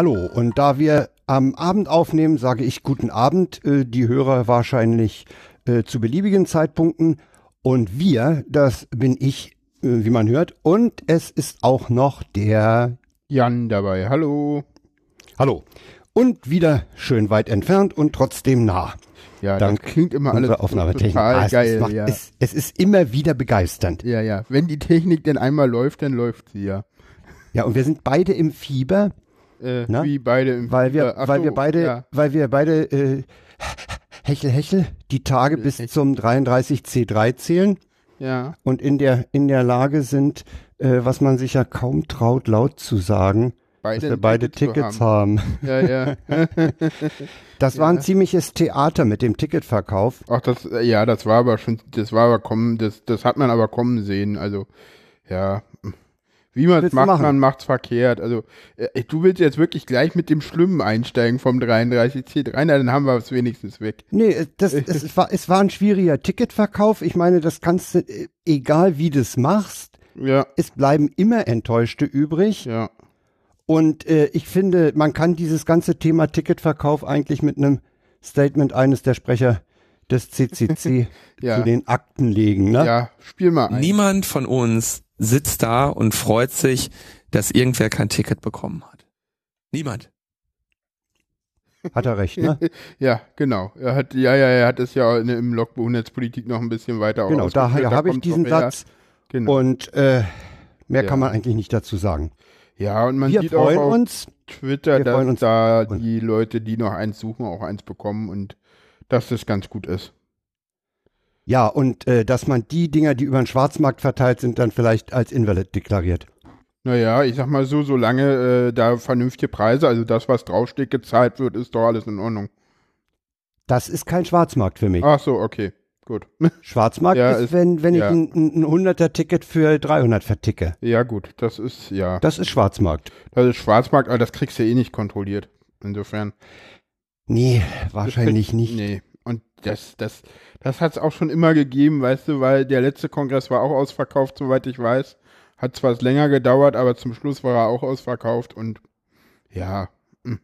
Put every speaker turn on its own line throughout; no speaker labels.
Hallo, und da wir am Abend aufnehmen, sage ich guten Abend, äh, die Hörer wahrscheinlich äh, zu beliebigen Zeitpunkten. Und wir, das bin ich, äh, wie man hört. Und es ist auch noch der
Jan dabei. Hallo.
Hallo. Und wieder schön weit entfernt und trotzdem nah.
Ja,
Dank
das klingt immer alles
Aufnahmetechnik.
total
Ah, es,
geil.
es, macht,
ja.
es, es ist immer wieder begeisternd.
ja, ja. Wenn die Technik denn einmal läuft, dann läuft sie ja.
Ja, und wir sind beide im Fieber,
Äh,
Na?
wie beide im
weil wir,
Äh,
weil
so,
wir beide,
Ja.
weil wir beide äh, hechel hechel die Tage bis
Hechel.
zum 33C3 zählen
ja.
und in der in der Lage sind, äh, was man sich ja kaum traut laut zu sagen,
Beide,
dass wir beide Tickets
zu
haben.
Ja, ja.
Das war ein ziemliches Theater mit dem Ticketverkauf.
Ach, das, äh, ja, das war aber schon, das war aber kommen, das, das hat man aber kommen sehen. Also, ja. Wie man es macht,
machen?
man macht's verkehrt. Also, äh, du willst jetzt wirklich gleich mit dem Schlimmen einsteigen vom 33C3, na, dann haben wir es wenigstens weg.
Nee, äh, das, das, es, war, es war ein schwieriger Ticketverkauf. Ich meine, das kannst du, äh, egal wie du es machst,
Ja,
es bleiben immer Enttäuschte übrig.
ja.
Und äh, ich finde, man kann dieses ganze Thema Ticketverkauf eigentlich mit einem Statement eines der Sprecher des CCC
Ja.
zu den Akten legen. Ne?
Ja, spiel mal ein.
Niemand von uns sitzt da und freut sich, dass irgendwer kein Ticket bekommen hat. Niemand.
Hat er recht, ne?
Ja, genau. Er hat, ja, ja, er hat es ja in- im Logbuch Netzpolitik noch ein bisschen weiter
genau,
ausgeführt.
daher habe ich diesen. Satz.
Genau.
Und äh, mehr
Ja.
kann man eigentlich nicht dazu sagen.
ja, und man
Wir
sieht auch
freuen
auf
uns.
Twitter,
wir
dass da die Leute, die noch eins suchen, auch eins bekommen und dass das ganz gut ist.
Ja, und äh, dass man die Dinger, die über den Schwarzmarkt verteilt sind, dann vielleicht als invalid deklariert.
Naja, ich sag mal so, solange äh, da vernünftige Preise, also das, was draufsteht, gezahlt wird, ist doch alles in Ordnung.
Das ist kein Schwarzmarkt für mich.
Ach so, okay, gut.
Schwarzmarkt
Ja,
ist,
ist-
wenn, wenn
ja.
ich ein, ein 100er-Ticket für 300 verticke.
ja, gut, das ist, ja,
Das ist Schwarzmarkt.
das ist Schwarzmarkt, aber das kriegst du eh nicht kontrolliert. Insofern.
Nee, wahrscheinlich nicht.
Nee. Und das, das, das hat es auch schon immer gegeben, weißt du, weil der letzte Kongress war auch ausverkauft, soweit ich weiß. Hat zwar länger gedauert, aber zum Schluss war er auch ausverkauft und ja. hm.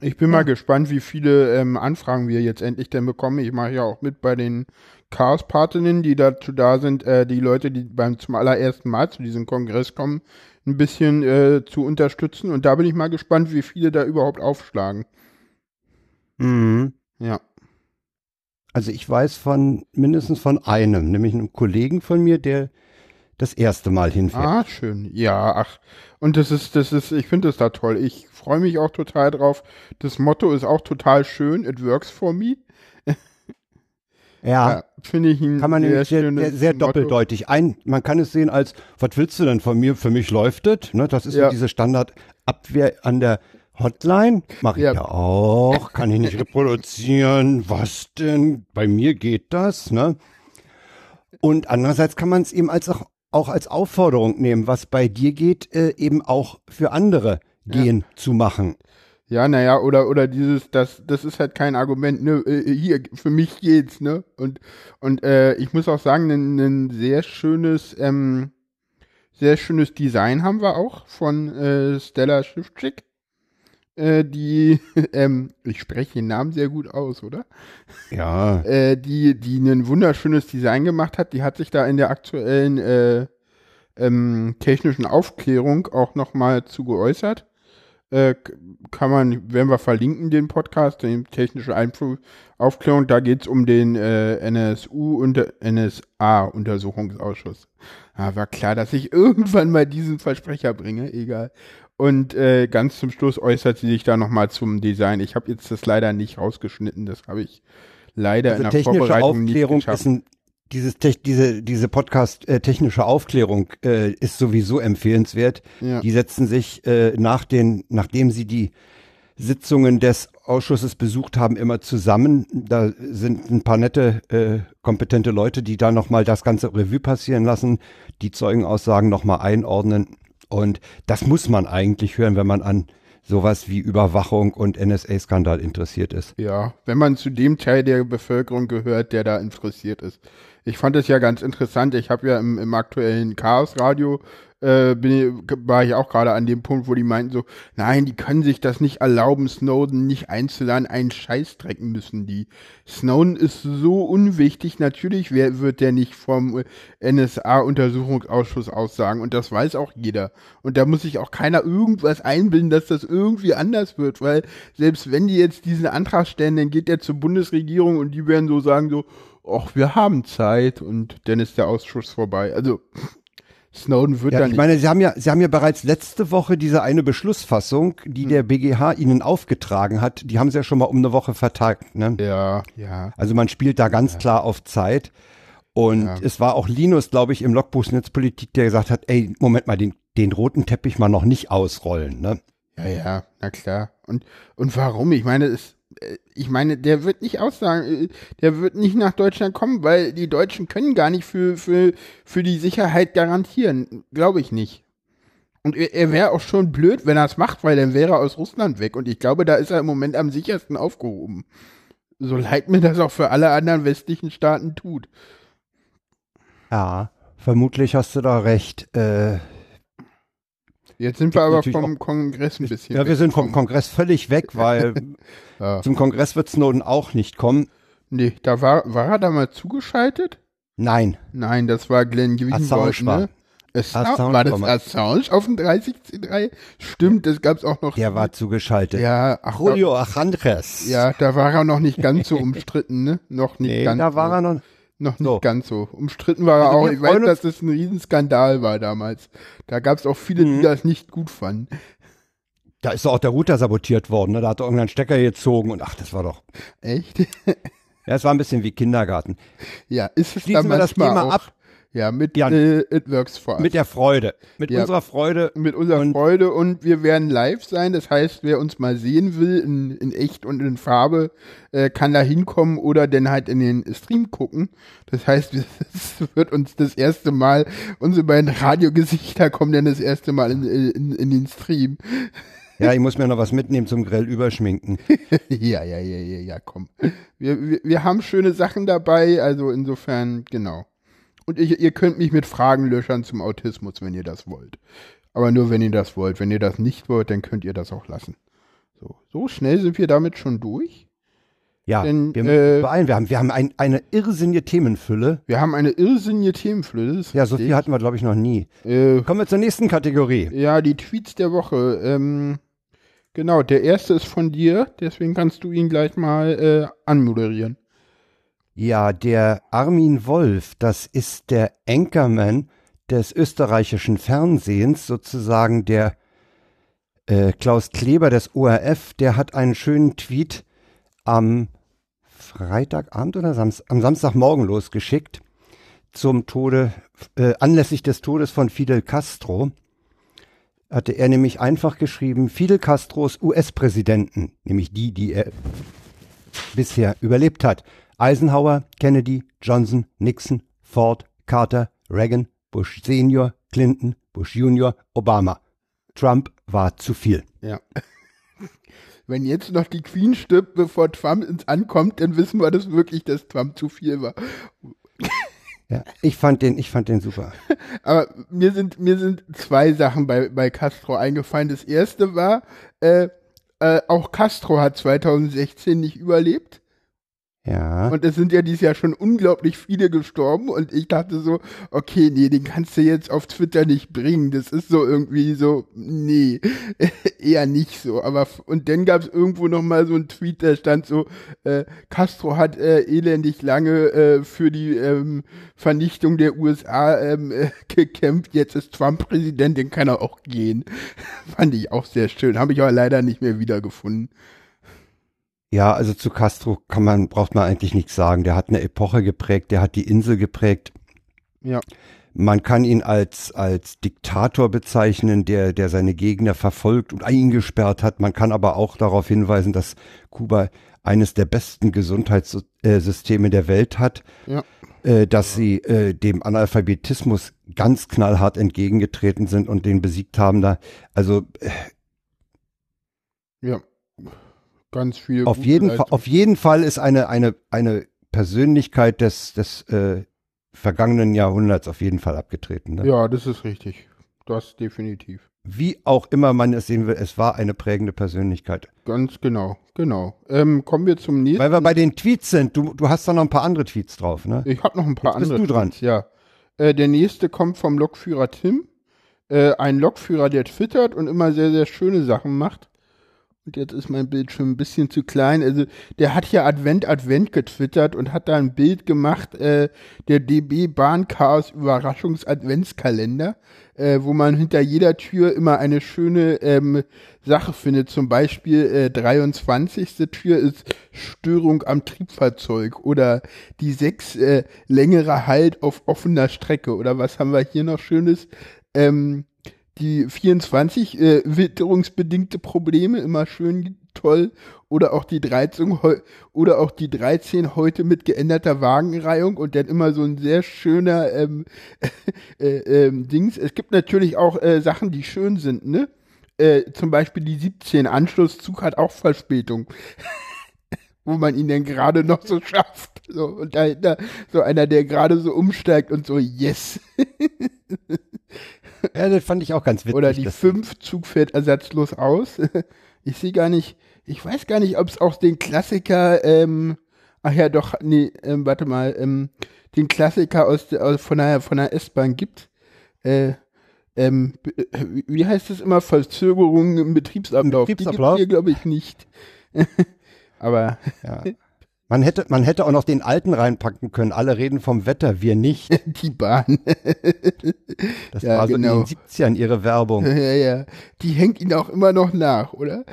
Ich bin
Ja.
mal gespannt, wie viele ähm, Anfragen wir jetzt endlich denn bekommen. Ich mache ja auch mit bei den Chaos-Partinnen, die dazu da sind, äh, die Leute, die beim zum allerersten Mal zu diesem Kongress kommen, ein bisschen äh, zu unterstützen. Und da bin ich mal gespannt, wie viele da überhaupt aufschlagen.
Mhm.
Ja.
Also ich weiß von mindestens von einem, nämlich einem Kollegen von mir, der das erste Mal hinfährt.
Ah, schön. Ja, ach. Und das ist, das ist, ich finde das da toll. Ich freue mich auch total drauf. Das Motto ist auch total schön. It works for me.
ja,
Ja, finde ich ein
kann man sehr, sehr, sehr
Motto.
doppeldeutig ein. Man kann es sehen als, was willst du denn von mir? Für mich läuft es. Ne? Das ist
Ja.
diese Standardabwehr an der Hotline. Mache ich ja.
Ja.
auch. Kann ich nicht reproduzieren. Was denn? Bei mir geht das. Ne? Und andererseits kann man es eben als auch, auch als Aufforderung nehmen, was bei dir geht, äh, eben auch für andere gehen zu machen.
Ja, naja, oder, oder dieses, das, das ist halt kein Argument, ne, äh, hier, für mich geht's, ne, und, und, äh, ich muss auch sagen, ein, ein sehr schönes, ähm, sehr schönes Design haben wir auch von, äh, Stella Schiffczyk, äh, die, ähm, ich spreche den Namen sehr gut aus, oder?
Ja.
äh, die, die ein wunderschönes Design gemacht hat. Die hat sich da in der aktuellen äh, ähm, technischen Aufklärung auch nochmal zu geäußert. Äh, kann man, werden wir verlinken, den Podcast, die technische Einfu- Aufklärung. Da geht es um den äh, NSU und NSA-Untersuchungsausschuss. Ja, war klar, dass ich irgendwann mal diesen Versprecher bringe, egal. Und äh, ganz zum Schluss äußert sie sich da nochmal zum Design. Ich habe jetzt das leider nicht rausgeschnitten, das habe ich leider
Also
in der
technische
Vorbereitung
Aufklärung
nicht geschafft.
ist ein, dieses diese, diese Podcast äh, technische Aufklärung äh, ist sowieso empfehlenswert.
Ja.
Die setzen sich äh, nach den, nachdem sie die Sitzungen des Ausschusses besucht haben, immer zusammen. Da sind ein paar nette, äh, kompetente Leute, die da nochmal das ganze Revue passieren lassen, die Zeugenaussagen nochmal einordnen. Und das muss man eigentlich hören, wenn man an sowas wie Überwachung und NSA-Skandal interessiert ist.
Ja, wenn man zu dem Teil der Bevölkerung gehört, der da interessiert ist. Ich fand es ja ganz interessant. Ich habe ja im, im aktuellen Chaos Radio äh, bin, war ich auch gerade an dem Punkt, wo die meinten so, nein, die können sich das nicht erlauben, Snowden nicht einzuladen, einen Scheißdreck müssen die. Snowden ist so unwichtig, natürlich wird der nicht vom NSA-Untersuchungsausschuss aussagen und das weiß auch jeder. Und da muss sich auch keiner irgendwas einbilden, dass das irgendwie anders wird, weil selbst wenn die jetzt diesen Antrag stellen, dann geht der zur Bundesregierung und die werden so sagen so, ach, wir haben Zeit und dann ist der Ausschuss vorbei. Also Snowden wird
ja,
dann.
Ich meine, Sie haben ja, Sie haben ja bereits letzte Woche diese eine Beschlussfassung, die hm. der BGH Ihnen aufgetragen hat, die haben Sie ja schon mal um eine Woche vertagt. Ne?
Ja, ja.
Also man spielt da ganz ja. klar auf Zeit. Und ja. es war auch Linus, glaube ich, im Logbuch Netzpolitik, der gesagt hat, ey, Moment mal, den, den roten Teppich mal noch nicht ausrollen. Ne?
Ja, ja, na klar. Und, und warum? Ich meine, es, ich meine, der wird nicht aussagen, äh, der wird nicht nach Deutschland kommen, weil die Deutschen können gar nicht für, für, für die Sicherheit garantieren. Glaube ich nicht. Und er, er wäre auch schon blöd, wenn er es macht, weil dann wäre er aus Russland weg. Und ich glaube, da ist er im Moment am sichersten aufgehoben. So leid mir das auch für alle anderen westlichen Staaten tut.
Ja, vermutlich hast du da recht. Äh,
Jetzt sind wir aber vom Kongress ein bisschen.
Ja, wir sind vom Kongress völlig weg, weil ja. zum Kongress wird Snowden auch nicht kommen.
Nee, da war, war er da mal zugeschaltet?
Nein.
Nein, das war Glenn Greenwald, ne? Assange war das Assange auf dem 30C3? Stimmt, das gab's auch noch.
Der war zugeschaltet.
Ja,
ach, Julio Achandres.
Ja, da war er noch nicht ganz so umstritten, ne? Noch nicht
nee,
ganz.
da war
so.
er noch
noch nicht so. ganz so. Umstritten war er also auch. Ich weiß, dass das ein Riesenskandal war damals. Da gab es auch viele, die mhm. das nicht gut fanden.
Da ist doch auch der Router sabotiert worden. Ne? Da hat er irgendeinen Stecker gezogen und ach, das war doch.
Echt?
ja, es war ein bisschen wie Kindergarten.
Ja, ist es
Schließen wir das Thema ab.
Ja, mit ja, äh, It Works for
Us. Mit der Freude. Mit ja, unserer Freude.
Mit unserer und Freude und wir werden live sein. Das heißt, wer uns mal sehen will in, in echt und in Farbe, äh, kann da hinkommen oder dann halt in den Stream gucken. Das heißt, es wird uns das erste Mal, unsere beiden Radiogesichter kommen dann das erste Mal in, in, in den Stream.
Ja, ich muss mir noch was mitnehmen zum Grill überschminken.
ja, ja, ja, ja, ja, komm. Wir, wir, wir haben schöne Sachen dabei, also insofern, genau. Und ich, ihr könnt mich mit Fragen löchern zum Autismus, wenn ihr das wollt. Aber nur, wenn ihr das wollt. Wenn ihr das nicht wollt, dann könnt ihr das auch lassen. So, so schnell sind wir damit schon durch.
Ja, Denn, wir, äh, beeilen. wir haben, wir haben ein, eine irrsinnige Themenfülle.
Wir haben eine irrsinnige Themenfülle.
Ja, so viel hatten wir, glaube ich, noch nie. Äh, Kommen wir zur nächsten Kategorie.
Ja, die Tweets der Woche. Ähm, genau, der erste ist von dir, deswegen kannst du ihn gleich mal äh, anmoderieren.
Ja, der Armin Wolf, das ist der Anchorman des österreichischen Fernsehens, sozusagen der äh, Klaus Kleber des ORF, der hat einen schönen Tweet am Freitagabend oder Samst am Samstagmorgen losgeschickt zum Tode, äh, anlässlich des Todes von Fidel Castro. Hatte er nämlich einfach geschrieben, Fidel Castros US-Präsidenten, nämlich die, die er bisher überlebt hat, Eisenhower, Kennedy, Johnson, Nixon, Ford, Carter, Reagan, Bush Senior, Clinton, Bush Junior, Obama. Trump war zu viel.
Ja. Wenn jetzt noch die Queen stirbt, bevor Trump ins ankommt, dann wissen wir das wirklich, dass Trump zu viel war.
Ja, ich fand den, ich fand den super.
Aber mir sind, mir sind zwei Sachen bei, bei Castro eingefallen. Das erste war, äh, äh, auch Castro hat 2016 nicht überlebt.
Ja.
Und es sind ja dieses Jahr schon unglaublich viele gestorben und ich dachte so, okay, nee, den kannst du jetzt auf Twitter nicht bringen. Das ist so irgendwie so, nee, eher nicht so. Aber und dann gab es irgendwo noch mal so ein Tweet, da stand so, äh, Castro hat äh, elendig lange äh, für die ähm, Vernichtung der USA ähm, äh, gekämpft. Jetzt ist Trump Präsident, den kann er auch gehen. Fand ich auch sehr schön. Habe ich aber leider nicht mehr wiedergefunden.
Ja, also zu Castro kann man, braucht man eigentlich nichts sagen. Der hat eine Epoche geprägt, der hat die Insel geprägt.
Ja.
Man kann ihn als, als Diktator bezeichnen, der, der seine Gegner verfolgt und eingesperrt hat. Man kann aber auch darauf hinweisen, dass Kuba eines der besten Gesundheitssysteme der Welt hat,
ja.
äh, dass sie äh, dem Analphabetismus ganz knallhart entgegengetreten sind und den besiegt haben da. Also äh,
ja ganz viel.
Auf jeden, Fall, auf jeden Fall ist eine, eine, eine Persönlichkeit des, des äh, vergangenen Jahrhunderts auf jeden Fall abgetreten. Ne?
Ja, das ist richtig. das definitiv.
Wie auch immer man es sehen will, es war eine prägende Persönlichkeit.
Ganz genau, genau. Ähm, kommen wir zum nächsten.
Weil wir bei den Tweets sind, du, du hast da noch ein paar andere Tweets drauf, ne?
Ich habe noch ein paar
Jetzt bist
andere.
du dran.
Tweets, Ja. Äh, der nächste kommt vom Lokführer Tim. Äh, ein Lokführer, der twittert und immer sehr, sehr schöne Sachen macht. Und jetzt ist mein Bildschirm ein bisschen zu klein. Also, der hat ja Advent Advent getwittert und hat da ein Bild gemacht, äh, der DB Bahnchaos Überraschungs-Adventskalender, äh, wo man hinter jeder Tür immer eine schöne ähm, Sache findet. Zum Beispiel äh, 23. Tür ist Störung am Triebfahrzeug oder die sechs äh, längere Halt auf offener Strecke. Oder was haben wir hier noch Schönes? Ähm, die 24 äh, witterungsbedingte Probleme immer schön toll oder auch die 13 heu- oder auch die 13 heute mit geänderter Wagenreihung und dann immer so ein sehr schöner ähm, äh, ähm, Dings. Es gibt natürlich auch äh, Sachen, die schön sind, ne? Äh, zum Beispiel die 17 Anschlusszug hat auch Verspätung. Wo man ihn dann gerade noch so schafft. So, und dahinter so einer, der gerade so umsteigt und so, yes.
Ja, das fand ich auch ganz witzig.
Oder die
dass-
5 Zug fährt ersatzlos aus. Ich sehe gar nicht, ich weiß gar nicht, ob es auch den Klassiker, ähm, ach ja, doch, nee, ähm, warte mal, ähm, den Klassiker aus, der- aus von der, von der S-Bahn gibt. Äh, ähm, äh, wie- heißt es immer? Verzögerungen im Betriebsablauf.
Betriebsablauf?
Die gibt hier, glaube ich, nicht. Aber
Ja. Man hätte, man hätte auch noch den alten reinpacken können. Alle reden vom Wetter, wir nicht.
die Bahn.
Das
Ja,
war so
genau.
in den 70ern ihre Werbung.
ja, ja. Die hängt ihnen auch immer noch nach, oder?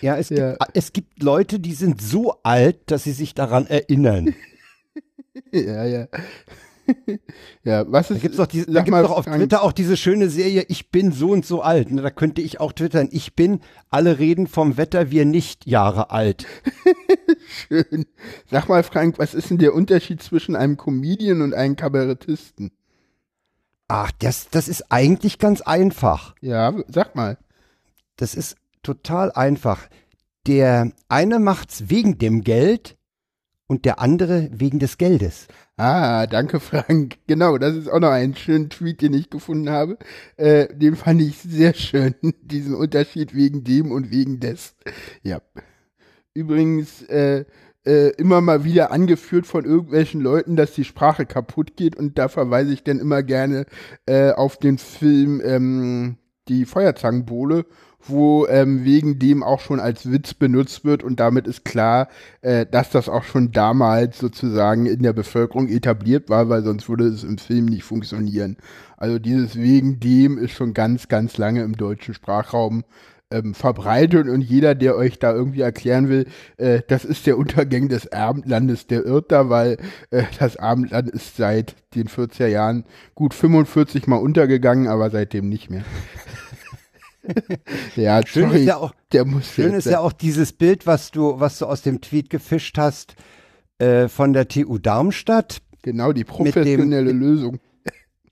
Ja, es,
Ja.
Gibt, es gibt Leute, die sind so alt, dass sie sich daran erinnern.
Ja, ja. ja, was
Da
ist,
gibt's doch, diese, da gibt's
mal,
doch auf
Frank,
Twitter auch diese schöne Serie, ich bin so und so alt. Ne, Da könnte ich auch twittern, ich bin, alle reden vom Wetter, wir nicht Jahre alt.
Schön. Sag mal, Frank, was ist denn der Unterschied zwischen einem Comedian und einem Kabarettisten?
Ach, das, das ist eigentlich ganz einfach.
Ja, sag mal.
Das ist total einfach. Der eine macht's wegen dem Geld und der andere wegen des Geldes.
Ah, danke, Frank. Genau, das ist auch noch ein schöner Tweet, den ich gefunden habe. Äh, den fand ich sehr schön, diesen Unterschied wegen dem und wegen des. Ja. Übrigens, äh, äh, immer mal wieder angeführt von irgendwelchen Leuten, dass die Sprache kaputt geht und da verweise ich dann immer gerne äh, auf den Film ähm, Die Feuerzangenbowle, wo ähm, wegen dem auch schon als Witz benutzt wird und damit ist klar, äh, dass das auch schon damals sozusagen in der Bevölkerung etabliert war, weil sonst würde es im Film nicht funktionieren. Also dieses wegen dem ist schon ganz, ganz lange im deutschen Sprachraum ähm, verbreitet und jeder, der euch da irgendwie erklären will, äh, das ist der Untergang des Abendlandes, der irrt da, weil äh, das Abendland ist seit den 40er Jahren gut 45 Mal untergegangen, aber seitdem nicht mehr. Ja,
Schön
sorry,
ist ja auch,
der muss
schön ist ja auch dieses Bild, was du, was du aus dem Tweet gefischt hast, äh, von der TU Darmstadt.
genau die
dem-
professionelle Lösung.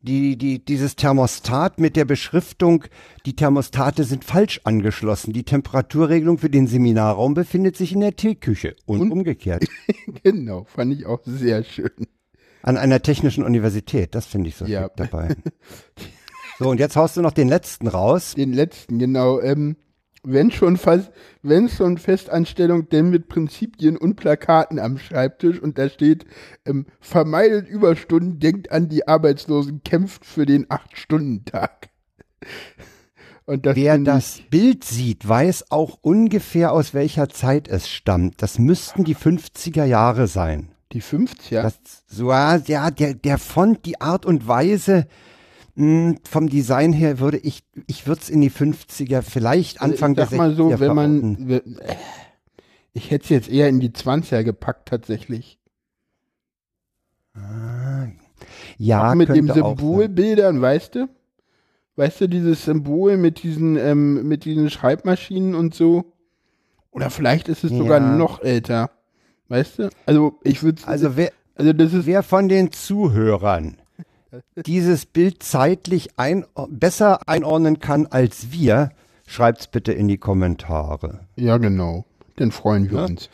Die, die, dieses Thermostat mit der Beschriftung, die Thermostate sind falsch angeschlossen. Die Temperaturregelung für den Seminarraum befindet sich in der Teeküche und,
Und-
umgekehrt.
Genau, fand ich auch sehr schön.
An einer technischen Universität, das finde ich so
Ja.
dabei. So, und jetzt haust du noch den letzten raus.
Den letzten, genau. Ähm, wenn schon fast, wenn schon Festanstellung, denn mit Prinzipien und Plakaten am Schreibtisch und da steht, ähm, vermeidet Überstunden, denkt an die Arbeitslosen, kämpft für den Acht-Stunden-Tag. Und das
Wer das Bild sieht, weiß auch ungefähr, aus welcher Zeit es stammt. Das müssten die 50er Jahre sein.
die 50er.
Das, so, ja, der, der, der Font, die Art und Weise, mh, vom Design her würde ich, ich würde es in die 50er, vielleicht Anfang
ich sag
der
mal
60er
so, wenn
verorten.
man, we- ich hätte es jetzt eher in die 20er gepackt tatsächlich.
Ja,
auch mit dem. Symbolbildern, weißt du? Weißt du, dieses Symbol mit diesen, ähm, mit diesen Schreibmaschinen und so? Oder vielleicht ist es
Ja.
sogar noch älter. Weißt du? Also ich würde
Also wer,
also das ist
wer von den Zuhörern dieses Bild zeitlich ein, besser einordnen kann als wir, schreibt's bitte in die Kommentare.
ja genau. Dann freuen wir
Ja.
uns.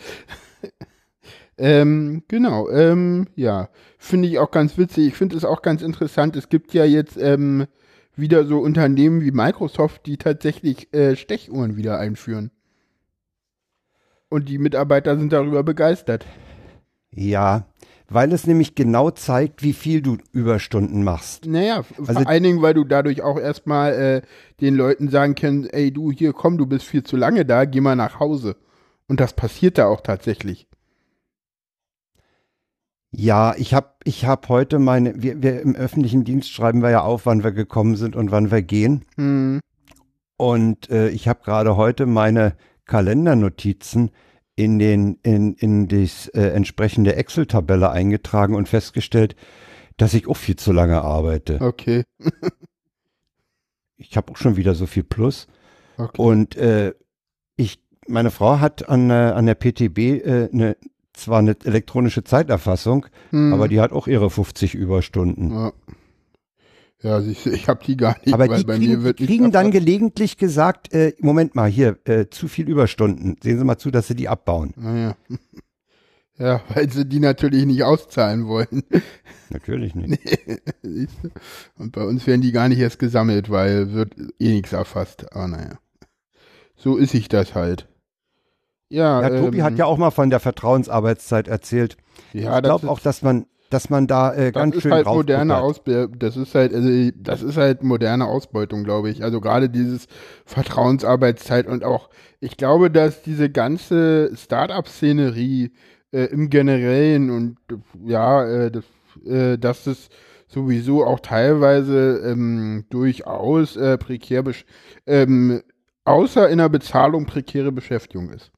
ähm, genau, ähm, ja, finde ich auch ganz witzig. Ich finde es auch ganz interessant. Es gibt ja jetzt ähm, wieder so Unternehmen wie Microsoft, die tatsächlich äh, Stechuhren wieder einführen. Und die Mitarbeiter sind darüber begeistert.
Ja, weil es nämlich genau zeigt, wie viel du Überstunden machst.
Naja,
Also-
vor allen Dingen, weil du dadurch auch erstmal äh, den Leuten sagen kannst, ey du, hier komm, du bist viel zu lange da, geh mal nach Hause. Und das passiert da auch tatsächlich.
Ja, ich habe ich hab heute meine, wir, wir im öffentlichen Dienst schreiben wir ja auf, wann wir gekommen sind und wann wir gehen.
Hm.
Und äh, ich habe gerade heute meine Kalendernotizen in den in in das äh, entsprechende Excel-Tabelle eingetragen und festgestellt, dass ich auch viel zu lange arbeite.
Okay.
Ich habe auch schon wieder so viel Plus.
okay.
Und äh, ich, meine Frau hat an, äh, an der PTB äh, eine, zwar eine elektronische Zeiterfassung,
Hm.
aber die hat auch ihre 50 Überstunden.
Ja, ja du, ich habe die gar nicht,
aber
weil
die
bei
kriegen,
mir wird
die kriegen dann gelegentlich gesagt, äh, Moment mal, hier, äh, zu viel Überstunden. Sehen Sie mal zu, dass Sie die abbauen.
Naja. Ja, weil sie die natürlich nicht auszahlen wollen.
Natürlich nicht.
Du? Und bei uns werden die gar nicht erst gesammelt, weil wird eh nichts erfasst. Aber naja. So ist sich das halt. Ja,
Ja, Tobi
ähm,
hat ja auch mal von der Vertrauensarbeitszeit erzählt.
ja,
ich glaube auch, dass man, dass man da äh,
das
ganz schön
halt moderne. Ausbeutung. Das ist halt, also, das ist halt moderne Ausbeutung, glaube ich. Also gerade dieses Vertrauensarbeitszeit und auch, ich glaube, dass diese ganze Start-up-Szenerie äh, im Generellen und ja, äh, das, äh, dass das sowieso auch teilweise ähm, durchaus äh, prekär, ähm, außer in der Bezahlung prekäre Beschäftigung ist.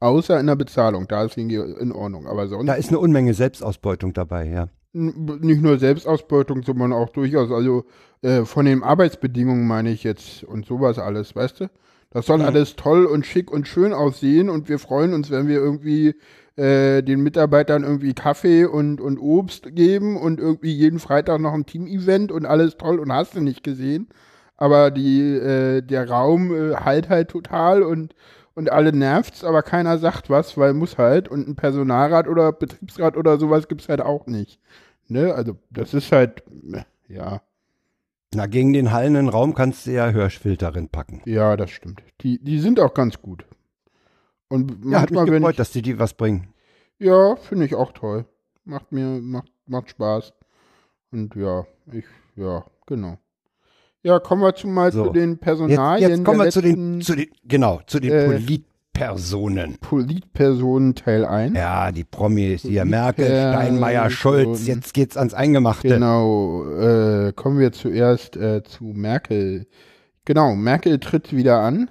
Außer in der Bezahlung, da ist in Ordnung. Aber sonst
Da ist eine Unmenge Selbstausbeutung dabei, ja.
Nicht nur Selbstausbeutung, sondern auch durchaus, also äh, von den Arbeitsbedingungen meine ich jetzt und sowas alles, weißt du? Das soll
Mhm.
alles toll und schick und schön aussehen und wir freuen uns, wenn wir irgendwie äh, den Mitarbeitern irgendwie Kaffee und, und Obst geben und irgendwie jeden Freitag noch ein Team-Event und alles toll und hast du nicht gesehen. Aber die, äh, der Raum äh, halt halt total und, und alle nervt's, aber keiner sagt was, weil muss halt. Und ein Personalrat oder Betriebsrat oder sowas gibt's halt auch nicht. Ne? Also das ist halt, äh, ja,
Na, gegen den hallenden Raum kannst du ja Hörschfilter packen.
ja, das stimmt. Die, die sind auch ganz gut. Und
Ja, hat mich
manchmal,
gefreut,
ich,
dass die die was bringen.
ja, finde ich auch toll. Macht mir, macht, macht Spaß. Und ja, ich, ja, genau. Ja, kommen wir zu mal
So.
zu den
Jetzt,
Personalien.
jetzt kommen
der
wir zu den, zu den, genau, zu den
äh,
Politpersonen.
Politpersonen Teil 1.
Ja, die Promis hier. Merkel, Steinmeier, Scholz, jetzt geht's ans Eingemachte.
Genau, äh, kommen wir zuerst äh, zu Merkel. Genau, Merkel tritt wieder an.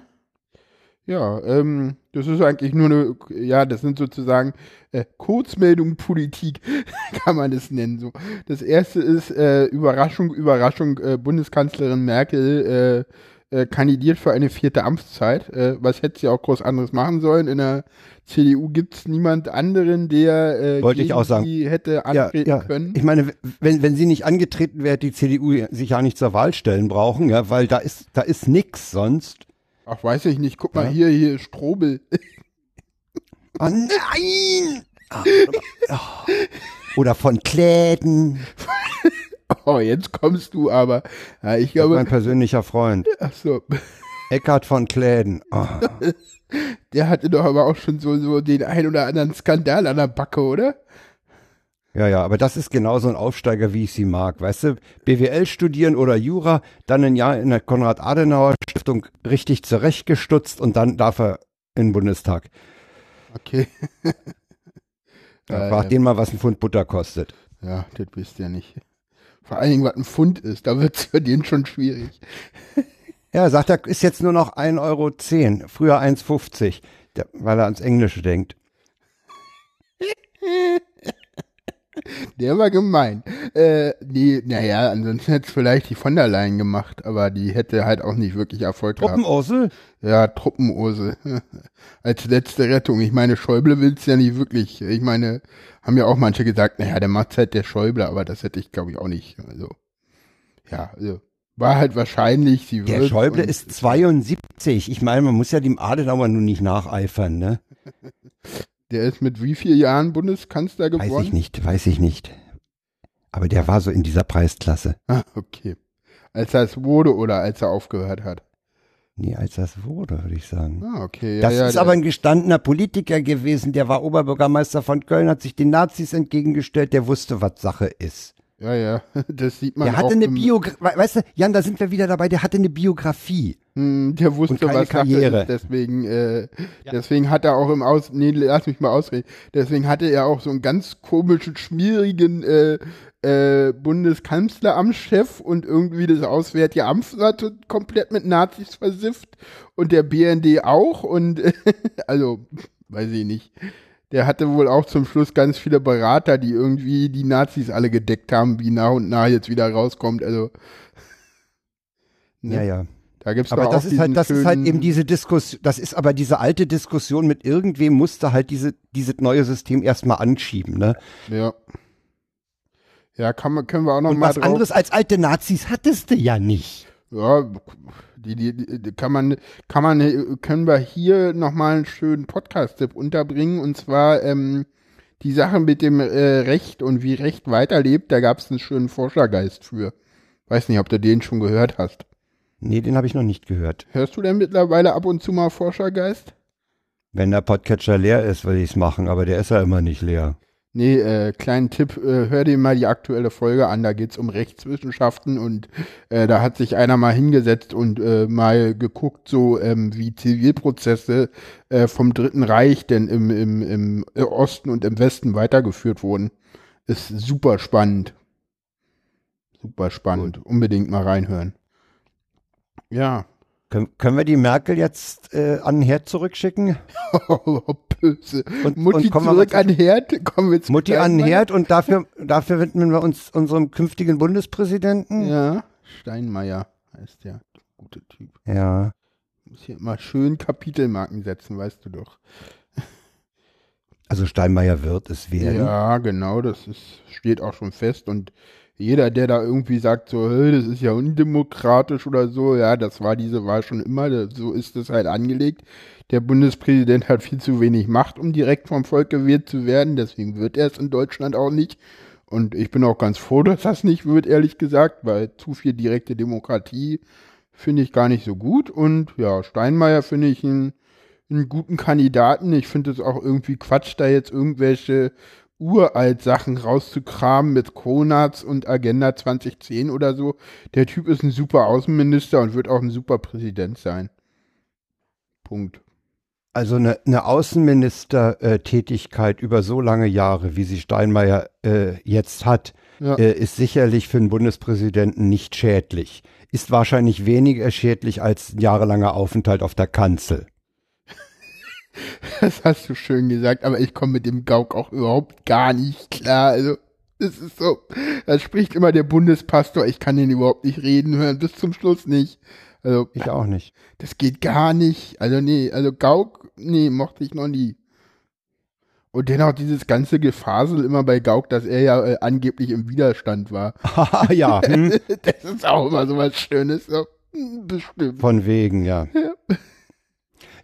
Ja, ähm, das ist eigentlich nur eine, ja, das sind sozusagen äh, Kurzmeldung Politik, kann man das nennen. So. Das erste ist äh, Überraschung, Überraschung, äh, Bundeskanzlerin Merkel äh, äh, kandidiert für eine vierte Amtszeit. Äh, was hätte sie auch groß anderes machen sollen? In der CDU gibt es niemand anderen, der
Wollte ich auch sagen.
sie hätte
Ja,
antreten
ja.
können.
Ich meine, wenn, wenn sie nicht angetreten wäre, hätte die CDU sich ja nicht zur Wahl stellen brauchen, ja, weil da ist, da ist nix sonst.
Ach, weiß ich nicht. Guck mal
Ja.
hier, hier Strobel.
Oh nein! Oder von Kläden.
Oh, jetzt kommst du aber. Ja, ich glaube,
mein persönlicher Freund.
ach so,
Eckhard von Kläden. Oh.
der hatte doch aber auch schon so, so den ein oder anderen Skandal an der Backe, oder?
Ja, ja, aber das ist genau so ein Aufsteiger, wie ich sie mag. Weißt du, BWL studieren oder Jura, dann ein Jahr in der Konrad-Adenauer-Stiftung richtig zurechtgestutzt und dann darf er in den Bundestag.
Okay.
Ja, frag den mal, was ein Pfund Butter kostet.
Ja, das wisst ihr nicht. Vor allen Dingen, was ein Pfund ist, da wird's für den schon schwierig.
Ja, sagt er, ist jetzt nur noch 1,10 Euro, früher 1,50, der- weil er ans Englische denkt.
Der war gemein. Äh, nee, naja, ansonsten hätte es vielleicht die von der Leyen gemacht, aber die hätte halt auch nicht wirklich Erfolg gehabt.
Truppenursel?
Ja, Truppenose. Als letzte Rettung. Ich meine, Schäuble will's ja nicht wirklich. Ich meine, haben ja auch manche gesagt, naja, der macht halt der Schäuble, aber das hätte ich, glaube ich, auch nicht. Also, ja, also, war halt wahrscheinlich, sie
Der
wird
Schäuble
und-
ist 72. Ich meine, man muss ja dem Adenauer nun nicht nacheifern, ne?
Der ist mit wie vielen Jahren Bundeskanzler geworden?
Weiß ich nicht, weiß ich nicht. Aber der war so in dieser Preisklasse.
Ah, okay. Als das wurde oder als er aufgehört hat?
Nee, als das wurde, würde ich sagen.
Ah, okay.
das
ja,
ist aber ein gestandener Politiker gewesen, der war Oberbürgermeister von Köln, hat sich den Nazis entgegengestellt, der wusste, was Sache ist.
Ja, ja, das sieht man
Der
auch.
hatte eine Biografie, weißt du, Jan, da sind wir wieder dabei, der hatte eine Biografie.
Hm, Der wusste,
Und keine
was
Karriere.
ist, deswegen, äh, deswegen hat er auch im Aus, nee, lass mich mal ausreden, deswegen hatte er auch so einen ganz komischen, schmierigen, äh, äh, Bundeskanzleramtschef und irgendwie das Auswärtige Amt to- komplett mit Nazis versifft und der BND auch und, also, weiß ich nicht. Der hatte wohl auch zum Schluss ganz viele Berater, die irgendwie die Nazis alle gedeckt haben, wie nach und nach jetzt wieder rauskommt, also. Ne?
Ja, ja.
Da gibt's
Aber das
auch
ist halt, das ist halt eben diese Diskussion, das ist aber diese alte Diskussion mit irgendwem musste halt diese, dieses neue System erstmal anschieben, ne?
Ja. Ja, kann können wir auch noch
Und
mal
was
drauf.
anderes als alte Nazis hattest du ja nicht.
Ja, die, die, die kann man, kann man, können wir hier noch mal einen schönen Podcast-Tipp unterbringen und zwar ähm, die Sache mit dem äh, Recht und wie Recht weiterlebt. Da gab es einen schönen Forschergeist für. Weiß nicht, ob du den schon gehört hast.
Nee, den habe ich noch nicht gehört.
Hörst du denn mittlerweile ab und zu mal Forschergeist?
Wenn der Podcatcher leer ist, will ich es machen, aber der ist ja immer nicht leer.
Nee, äh, kleinen Tipp, äh, hör dir mal die aktuelle Folge an, da geht's um Rechtswissenschaften und äh, da hat sich einer mal hingesetzt und äh, mal geguckt, so ähm, wie Zivilprozesse äh, vom Dritten Reich denn im, im, im Osten und im Westen weitergeführt wurden. Ist super spannend. Super spannend. Unbedingt mal reinhören. Ja.
Können, können wir die Merkel jetzt äh, an den Herd zurückschicken?
Böse.
Und-
Mutti
und
zurück an den Herd. Kommen wir
Mutti an den? Herd und dafür, dafür widmen wir uns unserem künftigen Bundespräsidenten?
Ja, Steinmeier heißt der. Guter Typ.
Ja.
Muss hier immer schön Kapitelmarken setzen, weißt du doch.
Also Steinmeier wird es werden.
Ja, genau, das ist, steht auch schon fest. Und jeder, der da irgendwie sagt, so, hey, das ist ja undemokratisch oder so, ja, das war diese Wahl schon immer, das, so ist es halt angelegt. Der Bundespräsident hat viel zu wenig Macht, um direkt vom Volk gewählt zu werden, deswegen wird er es in Deutschland auch nicht. Und ich bin auch ganz froh, dass das nicht wird, ehrlich gesagt, weil zu viel direkte Demokratie finde ich gar nicht so gut. Und ja, Steinmeier finde ich einen, einen guten Kandidaten. Ich finde es auch irgendwie Quatsch, da jetzt irgendwelche uralt Sachen rauszukramen mit Kronatz und Agenda 2010 oder so. Der Typ ist ein super Außenminister und wird auch ein super Präsident sein. Punkt.
Also eine, eine Außenministertätigkeit über so lange Jahre, wie sie Steinmeier äh, jetzt hat,
Ja.
äh, ist sicherlich für einen Bundespräsidenten nicht schädlich. Ist wahrscheinlich weniger schädlich als ein jahrelanger Aufenthalt auf der Kanzel.
Das hast du schön gesagt, aber ich komme mit dem Gauk auch überhaupt gar nicht klar. Also, es ist so, da spricht immer der Bundespastor, ich kann den überhaupt nicht reden hören, bis zum Schluss nicht. Also,
Ich auch nicht.
das geht gar nicht. Also, nee, also Gauk, nee, mochte ich noch nie. Und dennoch dieses ganze Gefasel immer bei Gauk, dass er ja äh, angeblich im Widerstand war.
Haha, ja, hm,
Das ist auch immer so was Schönes. So. hm, Bestimmt.
von wegen, ja.